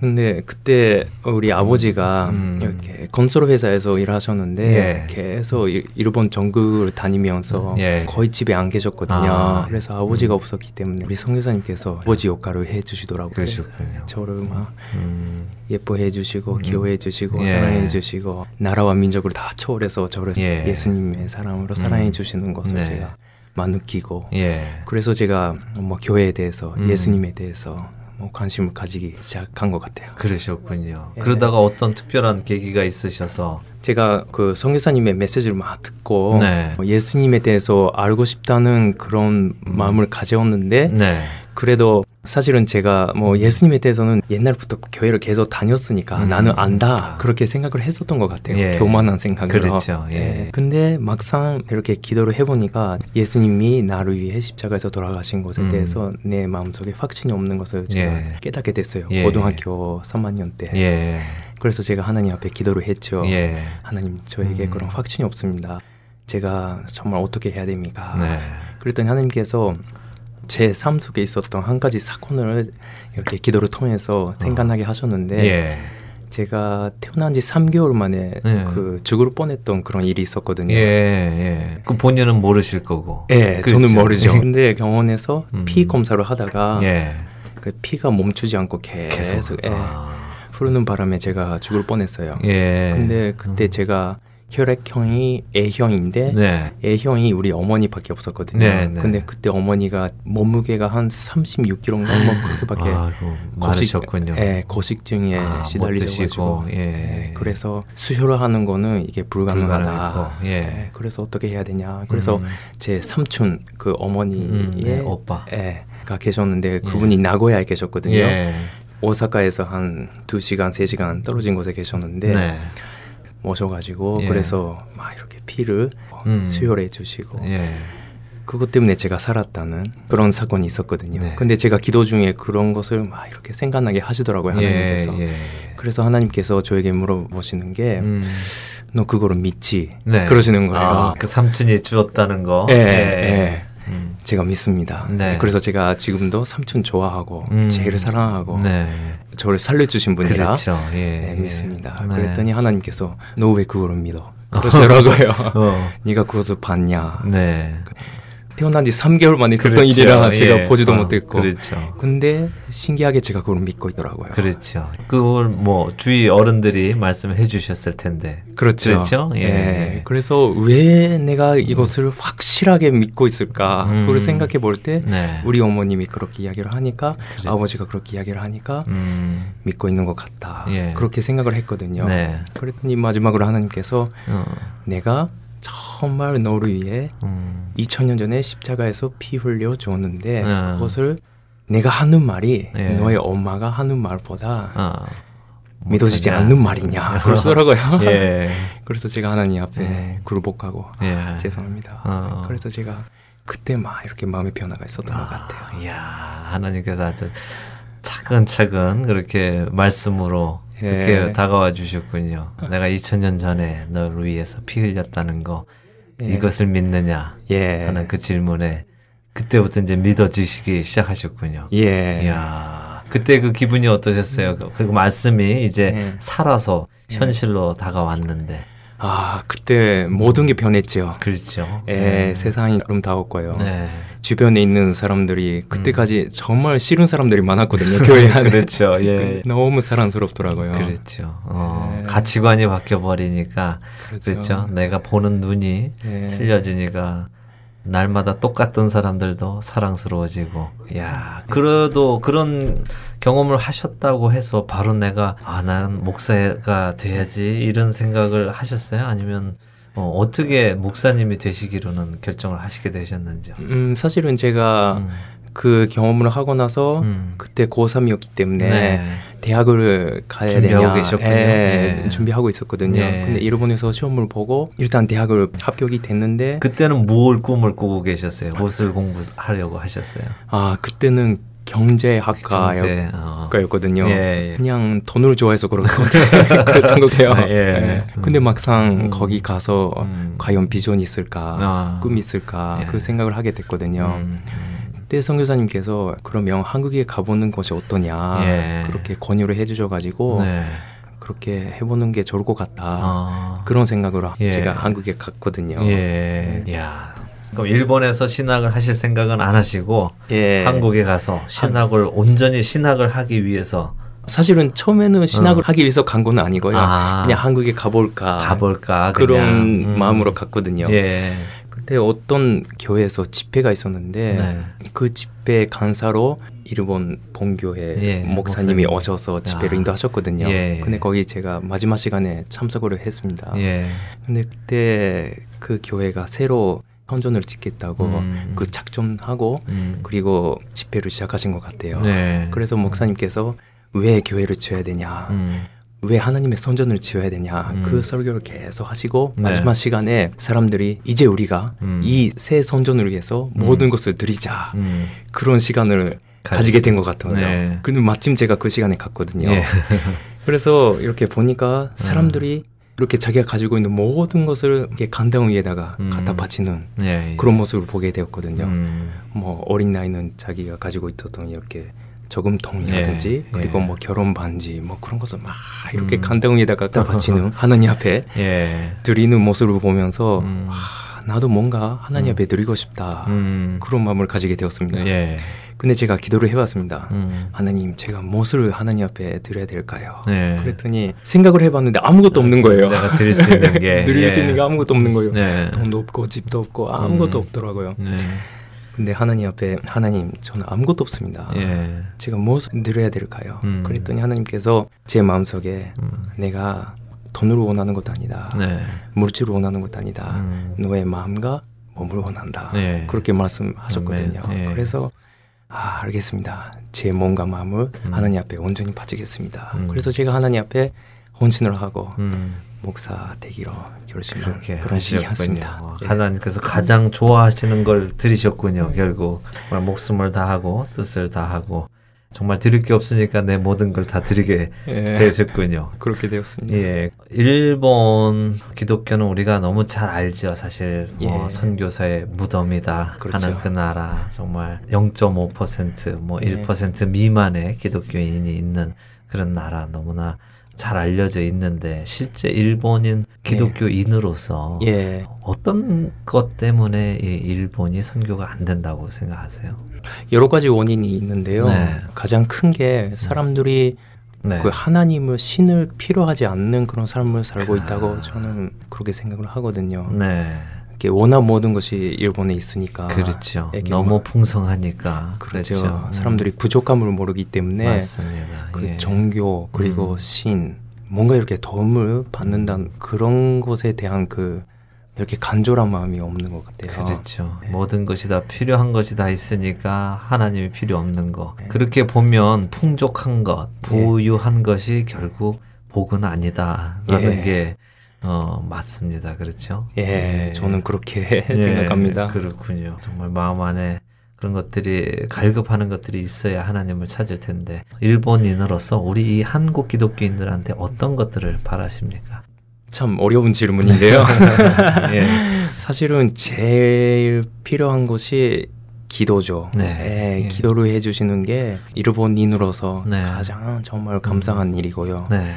근데 그때 우리 아버지가 음. 이렇게 건설 회사에서 일하셨는데 예. 계속 이- 일본 전국을 다니면서 예. 거의 집에 안 계셨거든요. 아. 그래서 아버지가 없었기 때문에 우리 성교사님께서 아버지 역할을 해주시더라고요. 그러셨군요. 저를 막 음. 예뻐해 주시고 기호해 주시고 예. 사랑해 주시고 나라와 민족을 다 초월해서 저를 예. 예. 수님의 사랑으로 사랑해 주시는 것을 네. 제가 많이 느끼고 예. 그래서 제가 뭐 교회에 대해서 음. 예수님에 대해서 뭐 관심을 가지기 시작한 것 같아요. 그러셨군요. 예. 그러다가 어떤 특별한 계기가 있으셔서 제가 그 성교사님의 메시지를 막 듣고 네. 뭐 예수님에 대해서 알고 싶다는 그런 마음을 가져왔는데 네. 그래도 사실은 제가 뭐 예수님에 대해서는 옛날부터 교회를 계속 다녔으니까 음. 나는 안다 그렇게 생각을 했었던 것 같아요. 예. 교만한 생각으로. 그렇죠. 예. 근데 막상 이렇게 기도를 해보니까 예수님이 나를 위해 십자가에서 돌아가신 것에 음. 대해서 내 마음속에 확신이 없는 것을 제가 예. 깨닫게 됐어요. 예. 고등학교 3학년 때. 예. 그래서 제가 하나님 앞에 기도를 했죠. 예. 하나님 저에게 음. 그런 확신이 없습니다. 제가 정말 어떻게 해야 됩니까? 네. 그랬더니 하나님께서 제 삶 속에 있었던 한 가지 사건을 이렇게 기도를 통해서 생각나게 하셨는데 어. 예. 제가 태어난 지 3개월 만에 예. 그 죽을 뻔했던 그런 일이 있었거든요. 예. 예. 그 본인은 모르실 거고. 예, 그렇죠. 저는 모르죠. <laughs> 근데 병원에서 음. 피 검사를 하다가 예. 그 피가 멈추지 않고 계속, 예, 아. 흐르는 바람에 제가 죽을 뻔했어요. 예. 근데 그때 음. 제가 혈액형이 A형인데 네. A형이 우리 어머니밖에 없었거든요. 네, 네. 근데 그때 어머니가 몸무게가 한 36kg인가 뭐 그렇게밖에 아이고, 많으셨군요. 예, 거식증에 아, 못 시달리셔가지고 예. 예, 그래서 수혈을 하는 거는 이게 불가능하다. 예. 예, 그래서 어떻게 해야 되냐. 그래서 음. 제 삼촌 그 어머니의 음, 네, 오빠. 예, 가 계셨는데 그분이 나고야에 계셨거든요. 예. 오사카에서 한 2시간, 3시간 떨어진 곳에 계셨는데 네. 모셔가지고 예. 그래서 막 이렇게 피를 음. 수혈해 주시고 예. 그것 때문에 제가 살았다는 그런 사건이 있었거든요. 네. 근데 제가 기도 중에 그런 것을 막 이렇게 생각나게 하시더라고요 하나님께서. 예. 예. 그래서 하나님께서 저에게 물어보시는 게너 음. 그거를 믿지? 네. 그러시는 거예요. 아, 그 삼촌이 주었다는 거. 예, 예. 음. 제가 믿습니다. 네. 그래서 제가 지금도 삼촌 좋아하고 음. 제일 사랑하고 네. 저를 살려주신 분이라 그렇죠. 예. 네, 예. 믿습니다. 네. 그랬더니 하나님께서 너 왜 그거를 믿어? <laughs> 그러시더라고요. 어. <laughs> 네가 그것을 봤냐? 네. 태어난 지 3개월 만에 있었던 그렇죠. 일이라 제가 예. 보지도 어, 못했고 그렇죠. 근데 신기하게 제가 그걸 믿고 있더라고요. 그렇죠. 그걸 뭐 주위 어른들이 말씀해 주셨을 텐데. 그렇죠. 그렇죠? 예. 예. 그래서 왜 내가 이것을 확실하게 믿고 있을까? 음. 그걸 생각해 볼때 네. 우리 어머님이 그렇게 이야기를 하니까 그래. 아버지가 그렇게 이야기를 하니까 음. 믿고 있는 것 같다. 예. 그렇게 생각을 했거든요. 네. 그랬더니 마지막으로 하나님께서 어. 내가 정말 너를 위해 음. 2000년 전에 십자가에서 피 흘려 주었는데 음. 그것을 내가 하는 말이 예. 너의 엄마가 하는 말보다 아. 믿어지지. 않는 말이냐 <laughs> 그러시더라고요. 예. <laughs> 그래서 제가 하나님 앞에 음. 굴복하고 예. 아, 죄송합니다. 어. 그래서 제가 그때 막 이렇게 마음의 변화가 있었던 것 같아요. 이야, 하나님께서 아주 차근차근 그렇게 말씀으로 예. 그렇게 다가와 주셨군요. 내가 2000년 전에 너를 위해서 피 흘렸다는 거 예. 이것을 믿느냐 예. 하는 그 질문에 그때부터 이제 믿어지시기 시작하셨군요. 예. 이야, 그때 그 기분이 어떠셨어요? 그리고 말씀이 이제 예. 살아서 현실로 다가왔는데 아 그때 모든 게 변했죠. 그렇죠. 예, 음. 세상이 아름다웠고요. 네. 주변에 있는 사람들이 그때까지 정말 싫은 사람들이 많았거든요. <laughs> 교회 안에. 그렇죠. 예. <laughs> 너무 사랑스럽더라고요. 그렇죠. 어, 예. 가치관이 바뀌어 버리니까 그렇죠. 그렇죠. 내가 보는 눈이 예. 틀려지니까 날마다 똑같던 사람들도 사랑스러워지고 야 그래도 그런 경험을 하셨다고 해서 바로 내가 아 난 목사가 돼야지 이런 생각을 하셨어요 아니면 어, 어떻게 목사님이 되시기로는 결정을 하시게 되셨는지요? 음, 사실은 제가 음. 그 경험을 하고 나서 음. 그때 고3이었기 때문에 네. 대학을 가야 준비하고 되냐 계셨군요. 예, 예. 준비하고 있었거든요. 예. 근데 일본에서 시험을 보고 일단 대학을 합격이 됐는데 그때는 뭘 꿈을 꾸고 계셨어요? 무엇을 공부하려고 하셨어요? 아 그때는 경제학과였 경제, 어. 예, 예. 그냥 돈을 좋아해서 그런. 그랬던 것 같아요. <laughs> <laughs> 아, 예. 예. 근데 음. 막상 음. 거기 가서 음. 과연 비전이 있을까, 아. 꿈이 있을까 예. 그 생각을 하게 됐거든요. 음, 그때 선교사님께서 그러면 한국에 가보는 것이 어떠냐 예. 그렇게 권유를 해주셔가지고 네. 그렇게 해보는 게 좋을 것 같다 아. 그런 생각으로 예. 제가 한국에 갔거든요. 예. 야. 그럼 일본에서 신학을 하실 생각은 안 하시고 예. 한국에 가서 신학을 온전히 신학을 하기 위해서 사실은 처음에는 신학을 어. 하기 위해서 간 건 아니고요. 아. 그냥 한국에 가볼까 가볼까 그런. 음. 마음으로 갔거든요. 예. 그때 어떤 교회에서 집회가 있었는데 네. 그 집회 간사로 일본 본교회 예, 목사님이 목사님. 오셔서 집회를 아. 인도하셨거든요. 예. 근데 거기 제가 마지막 시간에 참석을 했습니다. 예. 근데 그때 그 교회가 새로 선전을 짓겠다고 음. 그 작전하고 음. 그리고 집회를 시작하신 것 같아요. 네. 그래서 목사님께서 왜 교회를 지어야 되냐, 음. 왜 하나님의 선전을 지어야 되냐 음. 그 설교를 계속 하시고 네. 마지막 시간에 사람들이 이제 우리가 음. 이새 선전을 위해서 모든 것을 드리자 음. 그런 시간을 가지- 가지 게 된 것 같아요. 네. 근데 마침 제가 그 시간에 갔거든요. 예. <laughs> 그래서 이렇게 보니까 음. 사람들이 이렇게 자기가 가지고 있는 모든 것을 이렇게 간다운 위에다가 음. 갖다 바치는 예. 그런 모습을 보게 되었거든요. 음. 뭐 어린 나이는 자기가 가지고 있었던 이렇게 저금통이라든지 예, 그리고 예. 뭐 결혼 반지 뭐 그런 것을 막 이렇게 음. 간다운 위에다가 갖다 바치는 하나님 앞에 예. 드리는 모습을 보면서 음. 아, 나도 뭔가 하나님 음. 앞에 드리고 싶다 음. 그런 마음을 가지게 되었습니다. 예. 근데 제가 기도를 해봤습니다. 음. 하나님 제가 무엇을 하나님 앞에 드려야 될까요? 네. 그랬더니 생각을 해봤는데 아무것도 없는 거예요. 내가 드릴 수 있는 게 <laughs> 드릴 예. 수 있는 게 아무것도 없는 거예요. 네. 돈도 없고 집도 없고 아무것도 음. 없더라고요. 네. 근데 하나님 앞에 하나님 저는 아무것도 없습니다. 예. 제가 무엇을 드려야 될까요? 음. 그랬더니 하나님께서 제 마음속에 음. 내가 돈을 원하는 것도 아니다. 네. 물질을 원하는 것도 아니다. 음. 너의 마음과 몸을 원한다. 네. 그렇게 말씀하셨거든요. 아멘. 예. 그래서 아 알겠습니다. 제 몸과 마음을 음. 하나님 앞에 온전히 바치겠습니다. 음. 그래서 제가 하나님 앞에 헌신을 하고 음. 목사 되기로 결심을 그렇게 그런 식이 하셨군요. 했습니다. 와, 예. 하나님께서 가장 좋아하시는 걸 드리셨군요. 결국 정말 목숨을 다하고 뜻을 다하고 정말 드릴 게 없으니까 내 모든 걸 다 드리게 예. 되셨군요. 그렇게 되었습니다. 예, 일본 기독교는 우리가 너무 잘 알죠. 사실 뭐 예. 선교사의 무덤이다 그렇죠. 하는 그 나라 정말 0.5%뭐 예. 1% 미만의 기독교인이 있는 그런 나라 너무나 잘 알려져 있는데 실제 일본인 기독교인으로서 예. 어떤 것 때문에 이 일본이 선교가 안 된다고 생각하세요? 여러 가지 원인이 있는데요. 네. 가장 큰 게 사람들이 네. 그 하나님을 신을 필요하지 않는 그런 삶을 살고 그- 있다고 저는 그렇게 생각을 하거든요. 네. 이렇게 워낙 모든 것이 일본에 있으니까 그렇죠. 너무 뭐- 풍성하니까 그렇죠. 그렇죠. 사람들이 부족함을 모르기 때문에 맞습니다. 그 예. 종교 그리고 음. 신 뭔가 이렇게 도움을 받는다는 그런 것에 대한 그 이렇게 간절한 마음이 없는 것 같아요. 그렇죠. 네. 모든 것이 다 필요한 것이 다 있으니까 하나님이 필요 없는 거. 네. 그렇게 보면 풍족한 것, 부유한 것이 결국 복은 아니다라는 예. 게 어, 맞습니다. 그렇죠? 예, 저는 그렇게 <laughs> 예, 생각합니다. 그렇군요. 정말 마음 안에 그런 것들이 갈급하는 것들이 있어야 하나님을 찾을 텐데 일본인으로서 우리 이 한국 기독교인들한테 어떤 것들을 바라십니까? 참 어려운 질문인데요. <laughs> <laughs> 예. 사실은 제일 필요한 것이 기도죠. 네. 예, 예. 기도를 해주시는 게 일본인으로서 네. 가장 정말 감사한 일이고요. 네.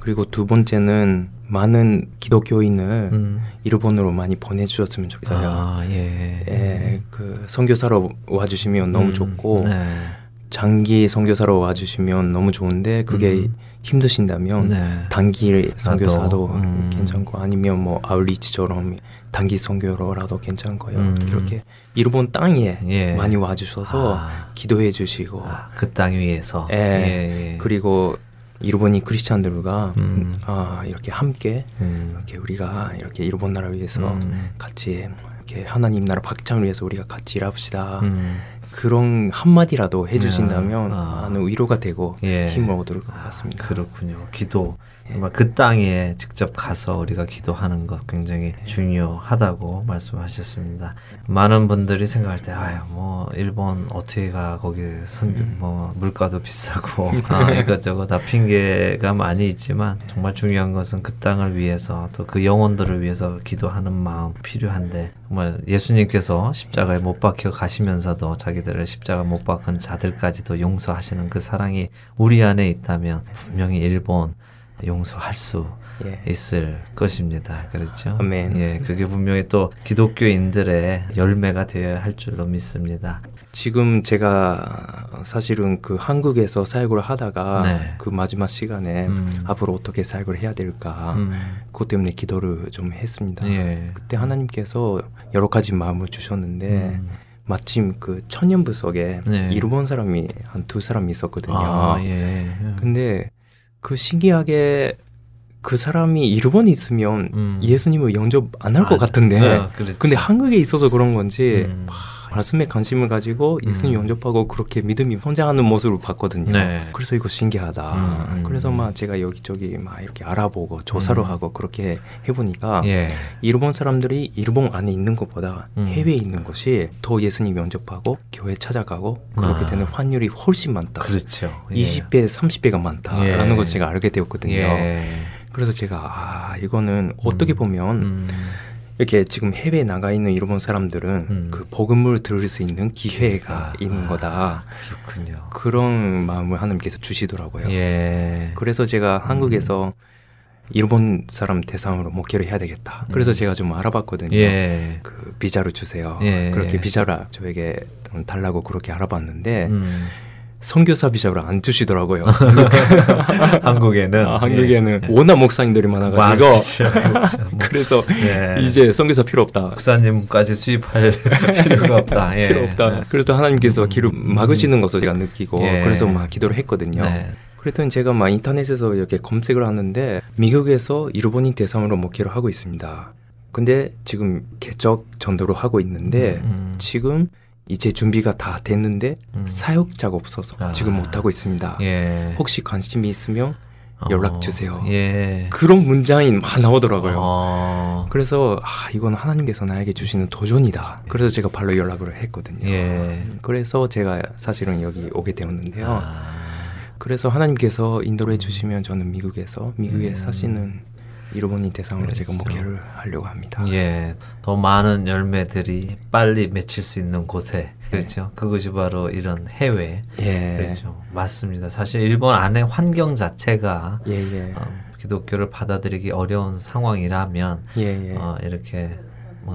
그리고 두 번째는 많은 기독교인을 음. 일본으로 많이 보내주셨으면 좋겠어요. 아, 예. 예, 그 선교사로 와주시면 너무 음, 좋고 네. 장기 선교사로 와주시면 너무 좋은데 그게 음. 힘드신다면 네. 단기 선교사도 음. 괜찮고 아니면 뭐 아울리치처럼 단기 선교로라도 괜찮고요. 음. 그렇게 일본 땅에 예. 많이 와주셔서 아. 기도해 주시고 아, 그땅 위에서. 예. 예, 예. 그리고 일본인 크리스찬들과 음. 아 이렇게 함께 음. 이렇게 우리가 이렇게 일본 나라 위해서 음. 같이 이렇게 하나님 나라 확장을 위해서 우리가 같이 일합시다. 음. 그런 한마디라도 해주신다면 아. 많은 위로가 되고 예. 힘을 얻을 것 같습니다. 그렇군요. 기도 정말 그 땅에 직접 가서 우리가 기도하는 것 굉장히 중요하다고 말씀하셨습니다. 많은 분들이 생각할 때 아유 뭐 일본 어떻게 가 거기 선, 뭐 물가도 비싸고 <laughs> 아, 이것저것 다 핑계가 많이 있지만 정말 중요한 것은 그 땅을 위해서 또 그 영혼들을 위해서 기도하는 마음 필요한데 정말 예수님께서 십자가에 못 박혀 가시면서도 자기들을 십자가 못 박은 자들까지도 용서하시는 그 사랑이 우리 안에 있다면 분명히 일본 용서할 수 예. 있을 것입니다. 그렇죠? 아멘. 예, 그게 분명히 또 기독교인들의 열매가 되어야 할 줄로 믿습니다. 지금 제가 사실은 그 한국에서 사역을 하다가 네. 그 마지막 시간에 음. 앞으로 어떻게 사역을 해야 될까 음. 그것 때문에 기도를 좀 했습니다. 예. 그때 하나님께서 여러 가지 마음을 주셨는데 음. 마침 그 천년부석에 네. 일본 사람이 한 두 사람 있었거든요. 아, 예. 근데 그 신기하게 그 사람이 일본에 있으면 음. 예수님을 영접 안 할것 아, 같은데 아, 그렇죠. 근데 한국에 있어서 그런 건지 음. 말씀에 관심을 가지고 예수님 음. 영접하고 그렇게 믿음이 성장하는 모습을 봤거든요. 네. 그래서 이거 신기하다. 음, 음. 그래서 막 제가 여기저기 막 이렇게 알아보고 조사를 음. 하고 그렇게 해보니까 예. 일본 사람들이 일본 안에 있는 것보다 음. 해외에 있는 것이 더 예수님 영접하고 교회 찾아가고 그렇게 아. 되는 환율이 훨씬 많다. 그렇죠. 예. 20배, 30배가 많다라는 예. 걸 제가 알게 되었거든요. 예. 그래서 제가 아 이거는 어떻게 보면 음. 이렇게 지금 해외에 나가 있는 일본 사람들은 음. 그 복음을 들을 수 있는 기회가 있는 아, 거다. 그렇군요. 그런 마음을 하나님께서 주시더라고요. 예. 그래서 제가 한국에서 일본 사람 대상으로 목회를 해야 되겠다. 그래서 음. 제가 좀 알아봤거든요. 예. 그 비자를 주세요. 예. 그렇게 비자를 저에게 달라고 그렇게 알아봤는데 음. 선교사 비자를 안 주시더라고요. <laughs> 한국에는 아, 한국에는 예. 워낙 목사님들이 많아가지고 많죠. 그렇죠. 뭐, 그래서 예. 이제 선교사 필요 없다. 목사님까지 수입할 <laughs> 필요가 없다. 예. 필요 없다. 그래서 하나님께서 길을 막으시는 것을 제가 느끼고 예. 그래서 막 기도를 했거든요. 네. 그랬더니 제가 막 인터넷에서 이렇게 검색을 하는데 미국에서 일본인 대상으로 목회를 하고 있습니다. 근데 지금 개척 전도로 하고 있는데 음. 지금 이제 준비가 다 됐는데 음. 사역자가 없어서 아. 지금 못 하고 있습니다. 예. 혹시 관심이 있으면 연락 어, 주세요. 예. 그런 문장이 막 나오더라고요. 어. 그래서 아 이건 하나님께서 나에게 주시는 도전이다. 그래서 제가 바로 연락을 했거든요. 예. 그래서 제가 사실은 여기 오게 되었는데요. 아. 그래서 하나님께서 인도를 해주시면 저는 미국에서 미국에 음. 사시는 일본인 대상으로 제가 그렇죠. 목회를 하려고 합니다. 예, 더 많은 열매들이 빨리 맺힐 수 있는 곳에 그렇죠. 그것이 바로 이런 해외 예. 그렇죠. 맞습니다. 사실 일본 안의 환경 자체가 예, 예. 어, 기독교를 받아들이기 어려운 상황이라면 예, 예. 어, 이렇게 뭐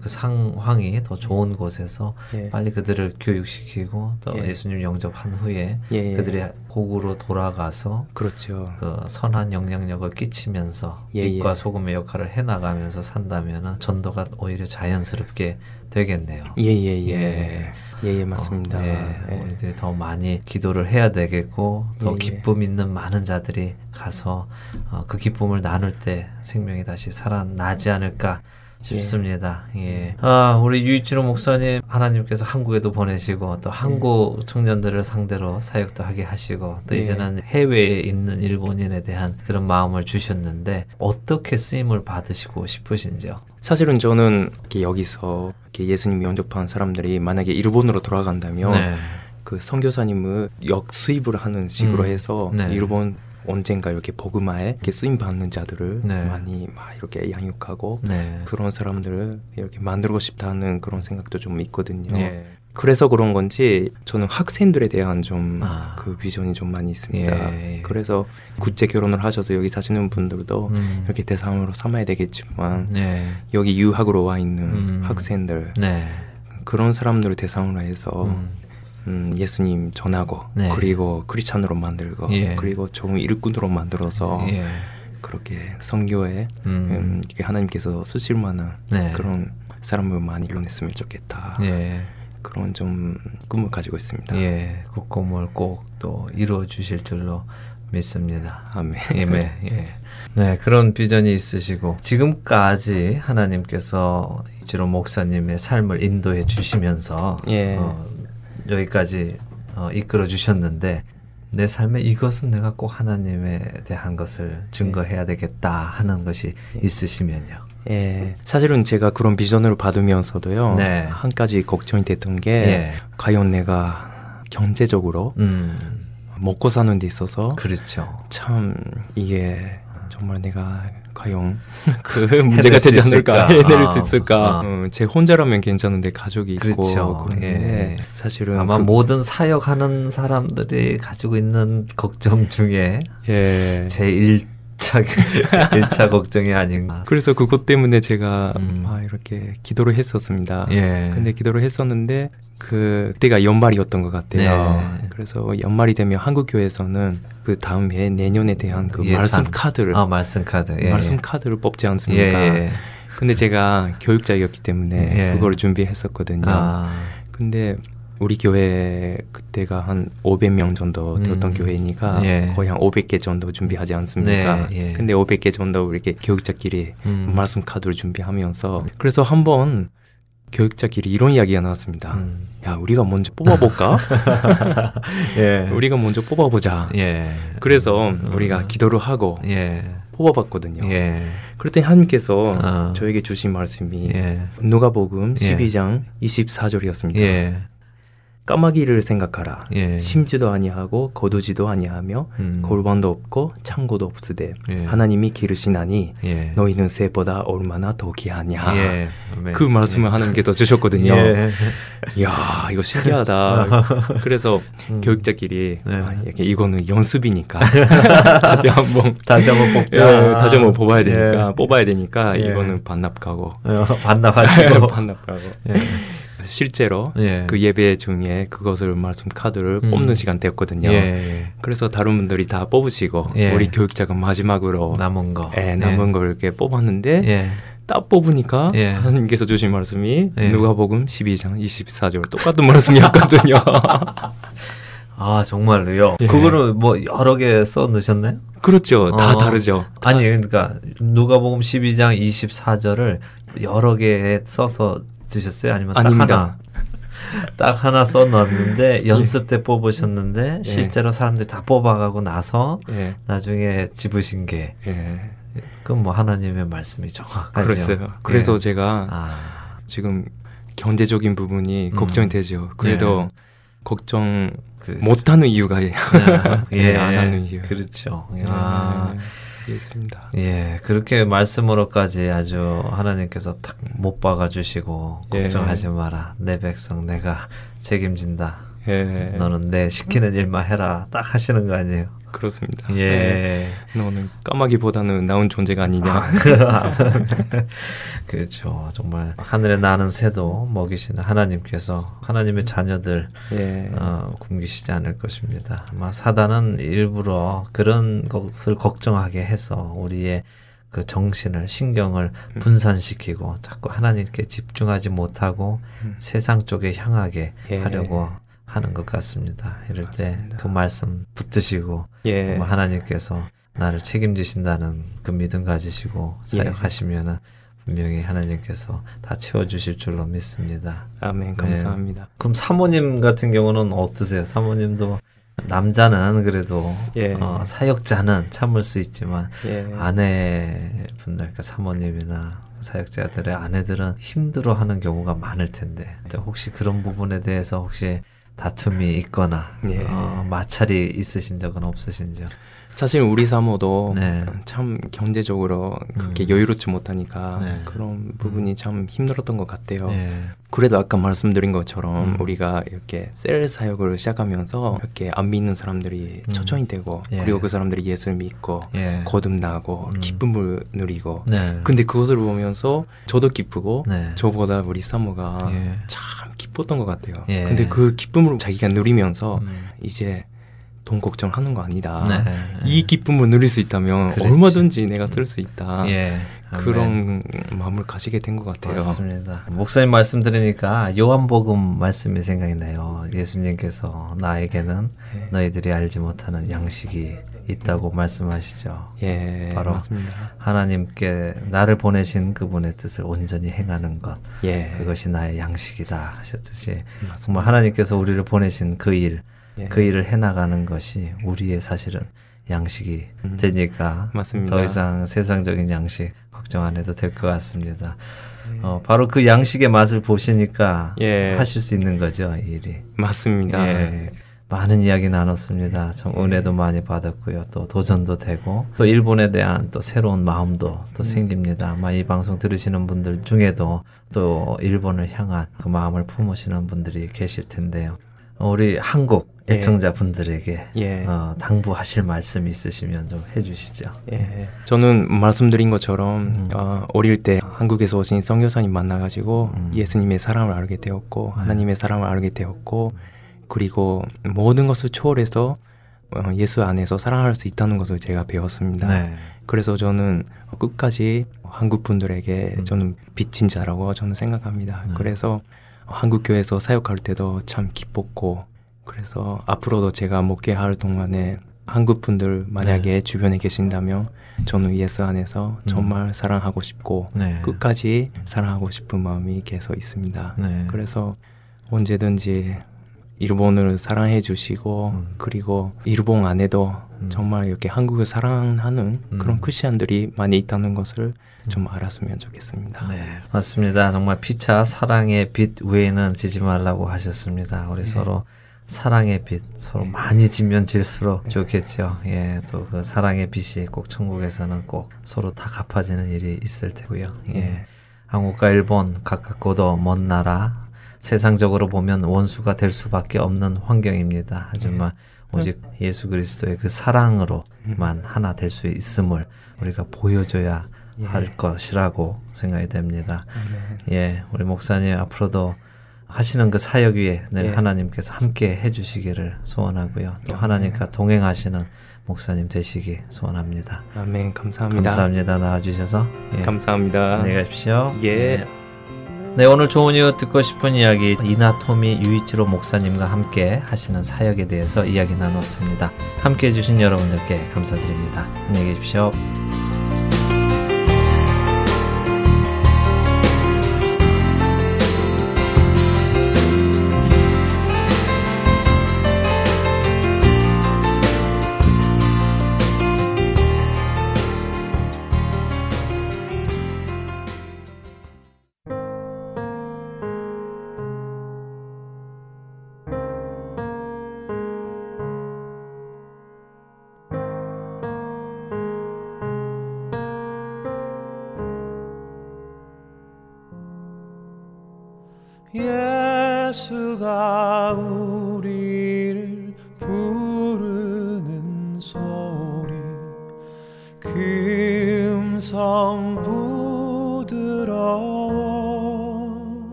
그 상황이 더 좋은 곳에서 예. 빨리 그들을 교육시키고 또 예. 예. 수님 영접한 후에 예, 예. 그들이 고국으로 돌아가서 그렇죠. 그 선한 영향력을 끼치면서 예, 빛과 예. 소금의 역할을 해 나가면서 산다면은 전도가 오히려 자연스럽게 되겠네요. 예, 예, 예. 예. 예, 예, 맞습니다. 어, 예, 예. 우리들이 더 많이 기도를 해야 되겠고 더 예, 예. 기쁨 있는 많은 자들이 가서 어, 그 기쁨을 나눌 때 생명이 다시 살아나지 않을까 싶습니다. 예. 아, 우리 유이치로 목사님 하나님께서 한국에도 보내시고 또 한국 청년들을 상대로 사역도 하게 하시고 또 예. 이제는 해외에 있는 일본인에 대한 그런 마음을 주셨는데 어떻게 쓰임을 받으시고 싶으신지요? 사실은 저는 이렇게 여기서 이렇게 예수님 영접한 사람들이 만약에 일본으로 돌아간다면 네. 그 선교사님을 역수입을 하는 식으로 음. 해서 네. 일본 언젠가 이렇게 복음화에 이렇게 쓰임 받는 자들을 네. 많이 막 이렇게 양육하고 네. 그런 사람들을 이렇게 만들고 싶다는 그런 생각도 좀 있거든요. 예. 그래서 그런 건지 저는 학생들에 대한 좀 아. 그 비전이 좀 많이 있습니다. 예, 예. 그래서 국제 결혼을 하셔서 여기 사시는 분들도 음. 이렇게 대상으로 삼아야 되겠지만 네. 여기 유학으로 와 있는 음. 학생들 네. 그런 사람들을 대상으로 해서 음. 음, 예수님 전하고 네. 그리고 크리스찬으로 만들고 예. 그리고 좋은 일꾼으로 만들어서 예. 그렇게 성교에 음. 음, 하나님께서 쓰실 만한 네. 그런 사람을 많이 이뤄냈으면 좋겠다. 예. 그런 좀 꿈을 가지고 있습니다. 예. 그 꿈을 꼭 또 이루어 주실 줄로 믿습니다. 아멘. 예매. 예. 네, 그런 비전이 있으시고 지금까지 하나님께서 이주로 목사님의 삶을 인도해 주시면서 예. 어, 여기까지 어, 이끌어 주셨는데 내 삶에 이것은 내가 꼭 하나님에 대한 것을 증거해야 되겠다 하는 것이 있으시면요. 예, 사실은 제가 그런 비전을 받으면서도요. 네. 한 가지 걱정이 됐던 게 예. 과연 내가 경제적으로 음, 먹고 사는 데 있어서 그렇죠. 참 이게 정말 내가 과연 <laughs> 그 문제가 수 되지 않을까? 해낼 아, 수 있을까 아. 어, 제 혼자라면 괜찮은데 가족이 있고 그렇죠. 그런데 예. 사실은 아마 그- 모든 사역하는 사람들이 가지고 있는 걱정 중에 예. 제 1차 1차 <laughs> 걱정이 아닌가. 그래서 그것 때문에 제가 음. 아, 이렇게 기도를 했었습니다. 예. 근데 기도를 했었는데 그때가 연말이었던 것 같아요. 네. 그래서 연말이 되면 한국 교회에서는 그 다음 해 내년에 대한 그 예산. 말씀 카드를 아 말씀 카드. 예, 말씀 예. 카드를 뽑지 예, 않습니까? 예. 근데 제가 교육자였기 때문에 예. 그걸 준비했었거든요. 아, 근데 우리 교회 그때가 한 500명 정도 되었던 음. 교회니까 예. 거의 한 500개 정도 준비하지 않습니까? 네, 예. 근데 500개 정도 이렇게 교육자끼리 음. 말씀 카드를 준비하면서 그래서 한번 교육자끼리 이런 이야기가 나왔습니다. 음. 야 우리가 먼저 뽑아볼까? <laughs> 예. 우리가 먼저 뽑아보자. 예. 그래서 음. 우리가 기도를 하고 예. 뽑아봤거든요. 예. 그랬더니 하나님께서 아. 저에게 주신 말씀이 예. 누가복음 예. 12장 24절이었습니다. 예. 까마귀를 생각하라. 예. 심지도 아니하고 거두지도 아니하며 음. 골반도 없고 창고도 없으되 예. 하나님이 기르시나니 예. 너희는 새보다 얼마나 더 귀하냐. 예. 그 말씀을 하나님께서 주셨거든요. 예. 이야 이거 신기하다. <laughs> 그래서 음. 교육자끼리 네. 아, 이렇게 이거는 연습이니까 <laughs> 다시 한번 다시 한번 뽑자. 예, 다시 한번 뽑아야 되니까 예. 뽑아야 되니까 예. 이거는 반납하고 어, 반납하시고. <laughs> 반납하고 예. 실제로 예. 그 예배 중에 그것을 말씀 카드를 음. 뽑는 시간 되었거든요. 예. 그래서 다른 분들이 다 뽑으시고 예. 우리 교육자가 마지막으로 남은 거. 예, 남은 걸 이렇게 뽑았는데 예. 딱 뽑으니까 예. 하나님께서 주신 말씀이 예. 누가복음 12장 24절 똑같은 말씀이었거든요. <laughs> 아 정말로요. 예. 그거를 뭐 여러 개 써 넣으셨나요? 그렇죠. 다 어. 다르죠. 아니 그러니까 누가복음 12장 24절을 여러 개 써서 드셨어요? 아니면 딱 아닙니다. 하나? <laughs> 딱 하나 써 넣었는데 연습 때 뽑으셨는데 예. 실제로 사람들이 다 뽑아가고 나서 예. 나중에 집으신 게 예. 그건 뭐 하나님의 말씀이 정확하죠. 그랬어요. 그래서 예. 제가 아, 지금 경제적인 부분이 음. 걱정이 되죠. 그래도 걱정 그, 못하는 이유가 예, 아, <laughs> 예, 안 하는 이유. 그렇죠. 예, 있습니다. 예, 그렇게 말씀으로까지 아주 하나님께서 딱못 박아 주시고 예. 걱정하지 마라. 내 백성 내가 책임진다. 예, 너는 내 시키는 일만 해라. 딱 하시는 거 아니에요? 그렇습니다. 예. 너는 까마귀보다는 나은 존재가 아니냐. <laughs> 그렇죠. 정말 하늘에 나는 새도 먹이시는 하나님께서 하나님의 자녀들 예, 어, 굶기시지 않을 것입니다. 아마 사단은 일부러 그런 것을 걱정하게 해서 우리의 그 정신을 신경을 음. 분산시키고 자꾸 하나님께 집중하지 못하고 음. 세상 쪽에 향하게 예. 하려고 하는 것 같습니다. 이럴 때. 그 말씀 붙드시고 예, 하나님께서 나를 책임지신다는 그 믿음 가지시고 예. 사역하시면은 분명히 하나님께서 다 채워주실 줄로 믿습니다. 아멘. 감사합니다. 그럼 사모님 같은 경우는 어떠세요? 사모님도 남자는 그래도 예. 어, 사역자는 참을 수 있지만 예, 아내분들, 그러니까 사모님이나 사역자들의 아내들은 힘들어하는 경우가 많을 텐데 혹시 그런 부분에 대해서 혹시 다툼이 있거나 예. 어, 마찰이 있으신 적은 없으신지요? 사실 우리 사모도 네. 참 경제적으로 그렇게 음. 여유롭지 못하니까 네. 그런 부분이 참 힘들었던 것 같아요. 예. 그래도 아까 말씀드린 것처럼 음. 우리가 이렇게 셀 사역을 시작하면서 이렇게 안 믿는 사람들이 음. 초청이 되고 예. 그리고 그 사람들이 예수를 믿고 예. 거듭나고 음. 기쁨을 누리고 네. 근데 그것을 보면서 저도 기쁘고 네. 저보다 우리 사모가 예. 참 기뻤던 것 같아요. 예. 근데 그 기쁨을 자기가 누리면서 음. 이제 돈 걱정하는 거 아니다. 네. 이 기쁨을 누릴 수 있다면 그렇지. 얼마든지 내가 쓸 수 있다. 예. 아멘. 그런 마음을 가지게 된 것 같아요. 맞습니다. 목사님 말씀 들으니까 요한복음 말씀이 생각이 나요. 예수님께서 나에게는 네. 너희들이 알지 못하는 양식이 있다고 말씀하시죠. 예, 바로 맞습니다. 하나님께 나를 보내신 그분의 뜻을 온전히 행하는 것. 예, 그것이 나의 양식이다 하셨듯이 맞습니다. 정말 하나님께서 우리를 보내신 그 일, 예. 그 일을 해나가는 것이 우리의 사실은 양식이 음, 되니까 맞습니다. 더 이상 세상적인 양식 걱정 안 해도 될 것 같습니다. 예. 어, 바로 그 양식의 맛을 보시니까 예. 하실 수 있는 거죠, 이 일이. 맞습니다. 예. 많은 이야기 나눴습니다. 참 은혜도 많이 받았고요. 또 도전도 되고 또 일본에 대한 또 새로운 마음도 또 생깁니다. 아마 이 방송 들으시는 분들 중에도 또 일본을 향한 그 마음을 품으시는 분들이 계실 텐데요. 어, 우리 한국 예. 애청자 분들에게 예. 어, 당부하실 말씀 있으시면 좀 해주시죠. 예, 저는 말씀드린 것처럼 음. 어, 어릴 때 한국에서 오신 선교사님 만나가지고 음. 예수님의 사랑을 알게 되었고 네. 하나님의 사랑을 알게 되었고 그리고 모든 것을 초월해서 어, 예수 안에서 사랑할 수 있다는 것을 제가 배웠습니다. 네. 그래서 저는 끝까지 한국 분들에게 음. 저는 빚진 자라고 저는 생각합니다. 네. 그래서 한국 교회에서 사역할 때도 참 기뻤고 그래서 앞으로도 제가 목회할 동안에 한국 분들 만약에 네. 주변에 계신다면 저는 예수 안에서 음. 정말 사랑하고 싶고 네. 끝까지 사랑하고 싶은 마음이 계속 있습니다. 네. 그래서 언제든지 일본을 사랑해 주시고 음. 그리고 일본 안에도 음. 정말 이렇게 한국을 사랑하는 음. 그런 크리스천들이 많이 있다는 것을 좀 알았으면 좋겠습니다. 네, 맞습니다. 정말 피차 사랑의 빛 외에는 지지 말라고 하셨습니다. 우리 서로 사랑의 빛 서로 네. 많이 지면 질수록 좋겠죠. 예, 또 그 사랑의 빛이 꼭 천국에서는 꼭 서로 다 갚아지는 일이 있을 테고요. 예, 네. 한국과 일본 가깝고도 먼 나라 세상적으로 보면 원수가 될 수밖에 없는 환경입니다. 하지만 오직 예수 그리스도의 그 사랑으로만 하나 될 수 있음을 우리가 보여줘야 예. 할 것이라고 생각이 됩니다. 아멘. 예, 우리 목사님 앞으로도 하시는 그 사역 위에 늘 예. 하나님께서 함께 해주시기를 소원하고요. 또 아멘. 하나님과 동행하시는 목사님 되시기 소원합니다. 아멘. 감사합니다. 감사합니다. 나와주셔서. 예. 감사합니다. 안녕히 가십시오. 예. 네, 오늘 좋은 이유 듣고 싶은 이야기 이나토미 유이치로 목사님과 함께 하시는 사역에 대해서 이야기 나눴습니다. 함께 해주신 여러분들께 감사드립니다. 안녕히 계십시오.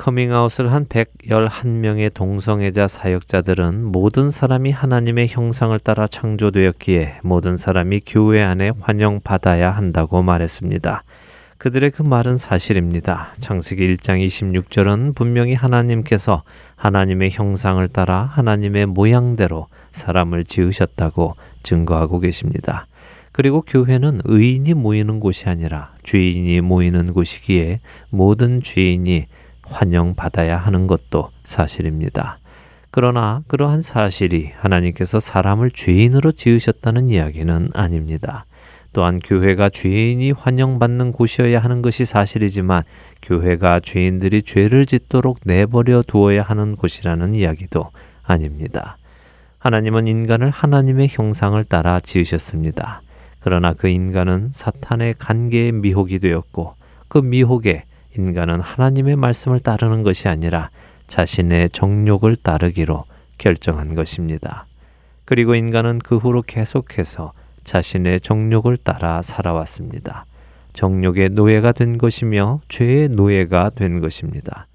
커밍아웃을 한 111명의 동성애자 사역자들은 모든 사람이 하나님의 형상을 따라 창조되었기에 모든 사람이 교회 안에 환영받아야 한다고 말했습니다. 그들의 그 말은 사실입니다. 창세기 1장 26절은 분명히 하나님께서 하나님의 형상을 따라 하나님의 모양대로 사람을 지으셨다고 증거하고 계십니다. 그리고 교회는 의인이 모이는 곳이 아니라 죄인이 모이는 곳이기에 모든 죄인이 환영받아야 하는 것도 사실입니다. 그러나 그러한 사실이 하나님께서 사람을 죄인으로 지으셨다는 이야기는 아닙니다. 또한 교회가 죄인이 환영받는 곳이어야 하는 것이 사실이지만 교회가 죄인들이 죄를 짓도록 내버려 두어야 하는 곳이라는 이야기도 아닙니다. 하나님은 인간을 하나님의 형상을 따라 지으셨습니다. 그러나 그 인간은 사탄의 관계의 미혹이 되었고 그 미혹에 인간은 하나님의 말씀을 따르는 것이 아니라 자신의 정욕을 따르기로 결정한 것입니다. 그리고 인간은 그 후로 계속해서 자신의 정욕을 따라 살아왔습니다. 정욕의 노예가 된 것이며 죄의 노예가 된 것입니다.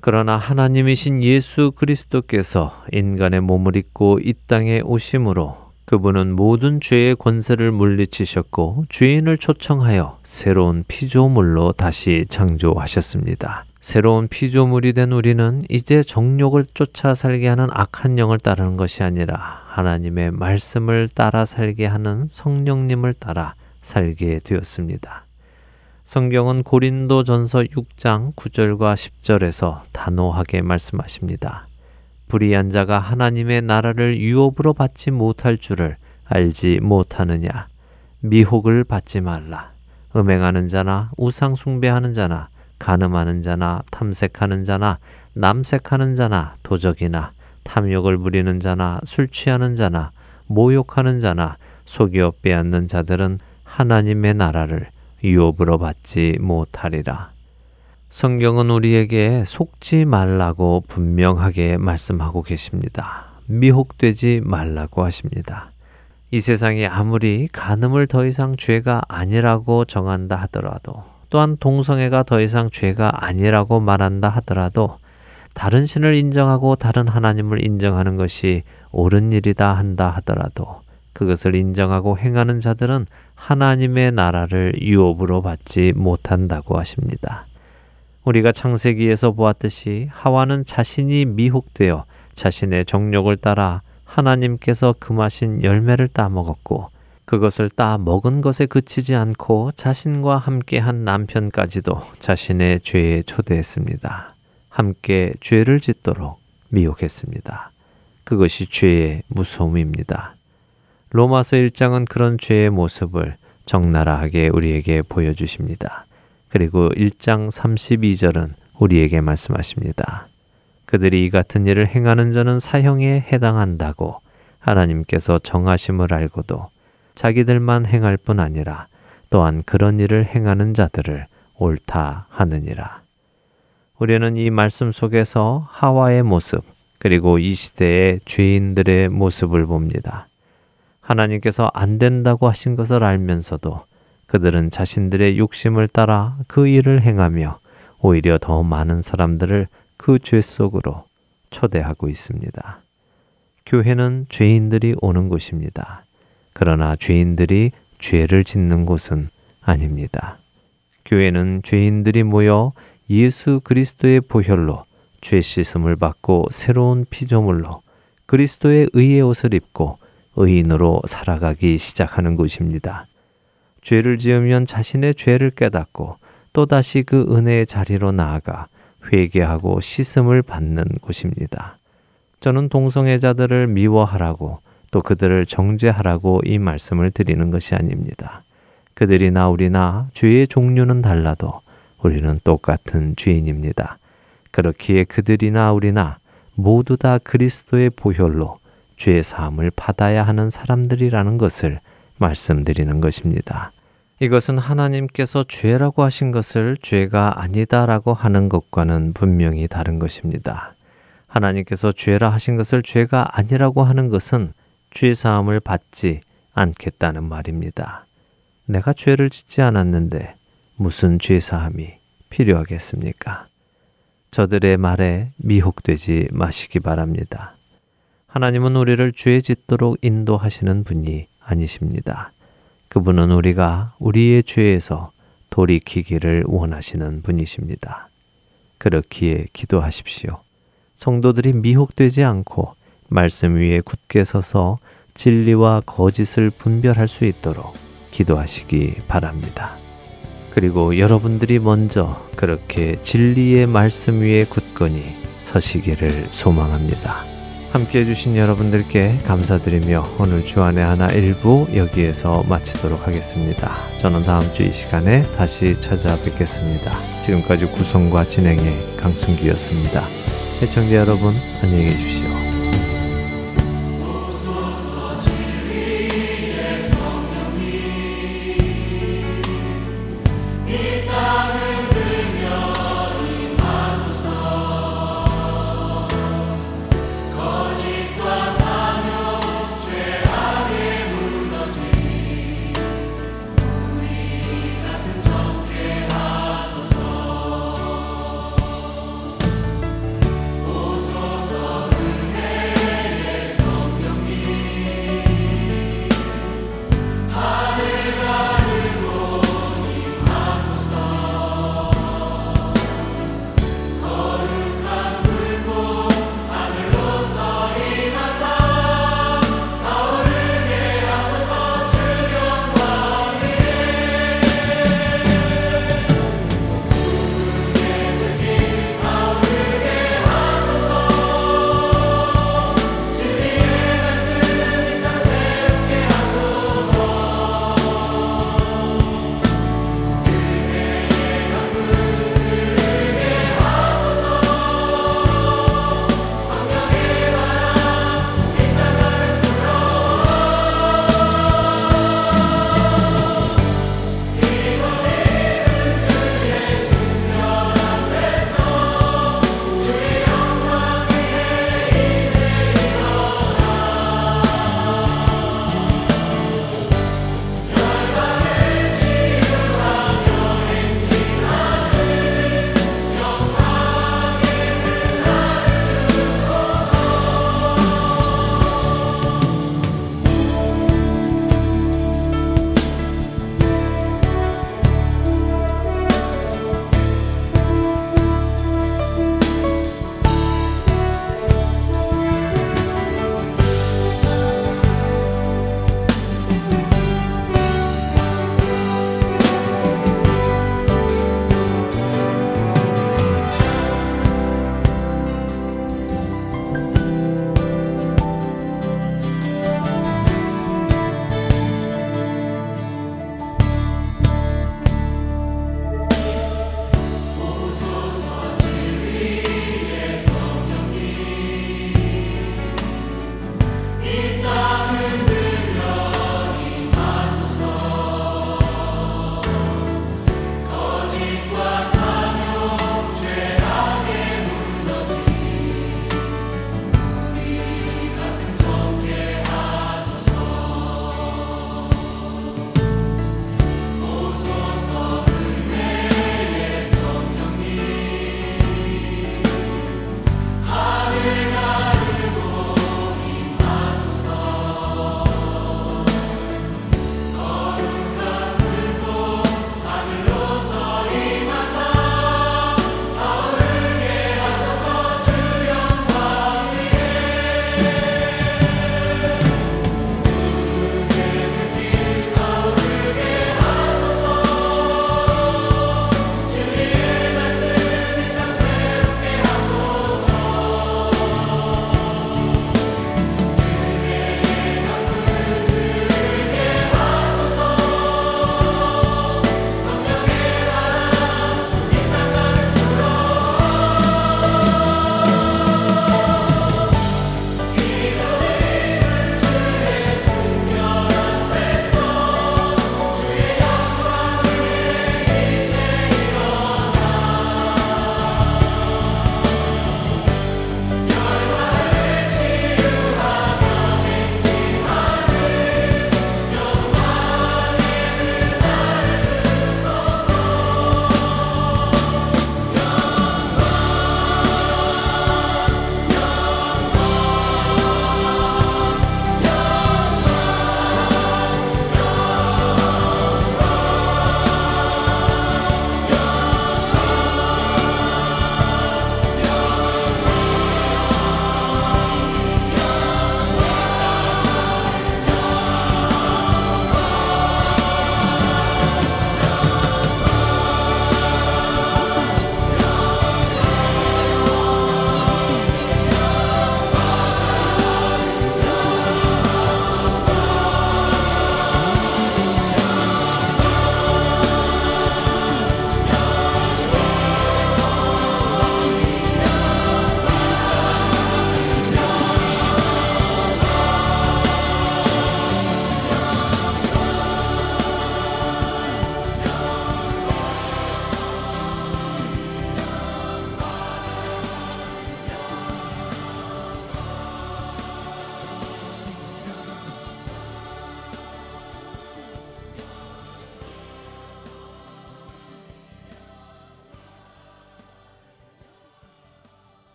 그러나 하나님이신 예수 그리스도께서 인간의 몸을 입고 이 땅에 오심으로 그분은 모든 죄의 권세를 물리치셨고 죄인을 초청하여 새로운 피조물로 다시 창조하셨습니다. 새로운 피조물이 된 우리는 이제 정욕을 쫓아 살게 하는 악한 영을 따르는 것이 아니라 하나님의 말씀을 따라 살게 하는 성령님을 따라 살게 되었습니다. 성경은 고린도 전서 6장 9절과 10절에서 단호하게 말씀하십니다. 불의한 자가 하나님의 나라를 유업으로 받지 못할 줄을 알지 못하느냐. 미혹을 받지 말라. 음행하는 자나 우상 숭배하는 자나 간음하는 자나 탐색하는 자나 남색하는 자나 도적이나 탐욕을 부리는 자나 술 취하는 자나 모욕하는 자나 속여 빼앗는 자들은 하나님의 나라를 유업으로 받지 못하리라. 성경은 우리에게 속지 말라고 분명하게 말씀하고 계십니다. 미혹되지 말라고 하십니다. 이 세상이 아무리 간음을 더 이상 죄가 아니라고 정한다 하더라도 또한 동성애가 더 이상 죄가 아니라고 말한다 하더라도 다른 신을 인정하고 다른 하나님을 인정하는 것이 옳은 일이다 한다 하더라도 그것을 인정하고 행하는 자들은 하나님의 나라를 유업으로 받지 못한다고 하십니다. 우리가 창세기에서 보았듯이 하와는 자신이 미혹되어 자신의 정욕을 따라 하나님께서 금하신 열매를 따먹었고 그것을 따 먹은 것에 그치지 않고 자신과 함께한 남편까지도 자신의 죄에 초대했습니다. 함께 죄를 짓도록 미혹했습니다. 그것이 죄의 무서움입니다. 로마서 1장은 그런 죄의 모습을 적나라하게 우리에게 보여주십니다. 그리고 1장 32절은 우리에게 말씀하십니다. 그들이 이 같은 일을 행하는 자는 사형에 해당한다고 하나님께서 정하심을 알고도 자기들만 행할 뿐 아니라 또한 그런 일을 행하는 자들을 옳다 하느니라. 우리는 이 말씀 속에서 하와의 모습, 그리고 이 시대의 죄인들의 모습을 봅니다. 하나님께서 안 된다고 하신 것을 알면서도 그들은 자신들의 욕심을 따라 그 일을 행하며 오히려 더 많은 사람들을 그 죄 속으로 초대하고 있습니다. 교회는 죄인들이 오는 곳입니다. 그러나 죄인들이 죄를 짓는 곳은 아닙니다. 교회는 죄인들이 모여 예수 그리스도의 보혈로 죄 씻음을 받고 새로운 피조물로 그리스도의 의의 옷을 입고 의인으로 살아가기 시작하는 곳입니다. 죄를 지으면 자신의 죄를 깨닫고 또다시 그 은혜의 자리로 나아가 회개하고 씻음을 받는 곳입니다. 저는 동성애자들을 미워하라고 또 그들을 정죄하라고 이 말씀을 드리는 것이 아닙니다. 그들이나 우리나 죄의 종류는 달라도 우리는 똑같은 죄인입니다. 그렇기에 그들이나 우리나 모두 다 그리스도의 보혈로 죄 사함을 받아야 하는 사람들이라는 것을 말씀드리는 것입니다. 이것은 하나님께서 죄라고 하신 것을 죄가 아니다라고 하는 것과는 분명히 다른 것입니다. 하나님께서 죄라 하신 것을 죄가 아니라고 하는 것은 죄 사함을 받지 않겠다는 말입니다. 내가 죄를 짓지 않았는데 무슨 죄 사함이 필요하겠습니까? 저들의 말에 미혹되지 마시기 바랍니다. 하나님은 우리를 죄 짓도록 인도하시는 분이 아니십니다. 그분은 우리가 우리의 죄에서 돌이키기를 원하시는 분이십니다. 그렇기에 기도하십시오. 성도들이 미혹되지 않고 말씀 위에 굳게 서서 진리와 거짓을 분별할 수 있도록 기도하시기 바랍니다. 그리고 여러분들이 먼저 그렇게 진리의 말씀 위에 굳건히 서시기를 소망합니다. 함께 해주신 여러분들께 감사드리며 오늘 주안의 하나 일부 여기에서 마치도록 하겠습니다. 저는 다음 주 이 시간에 다시 찾아뵙겠습니다. 지금까지 구성과 진행의 강승기였습니다. 해청자 여러분 안녕히 계십시오.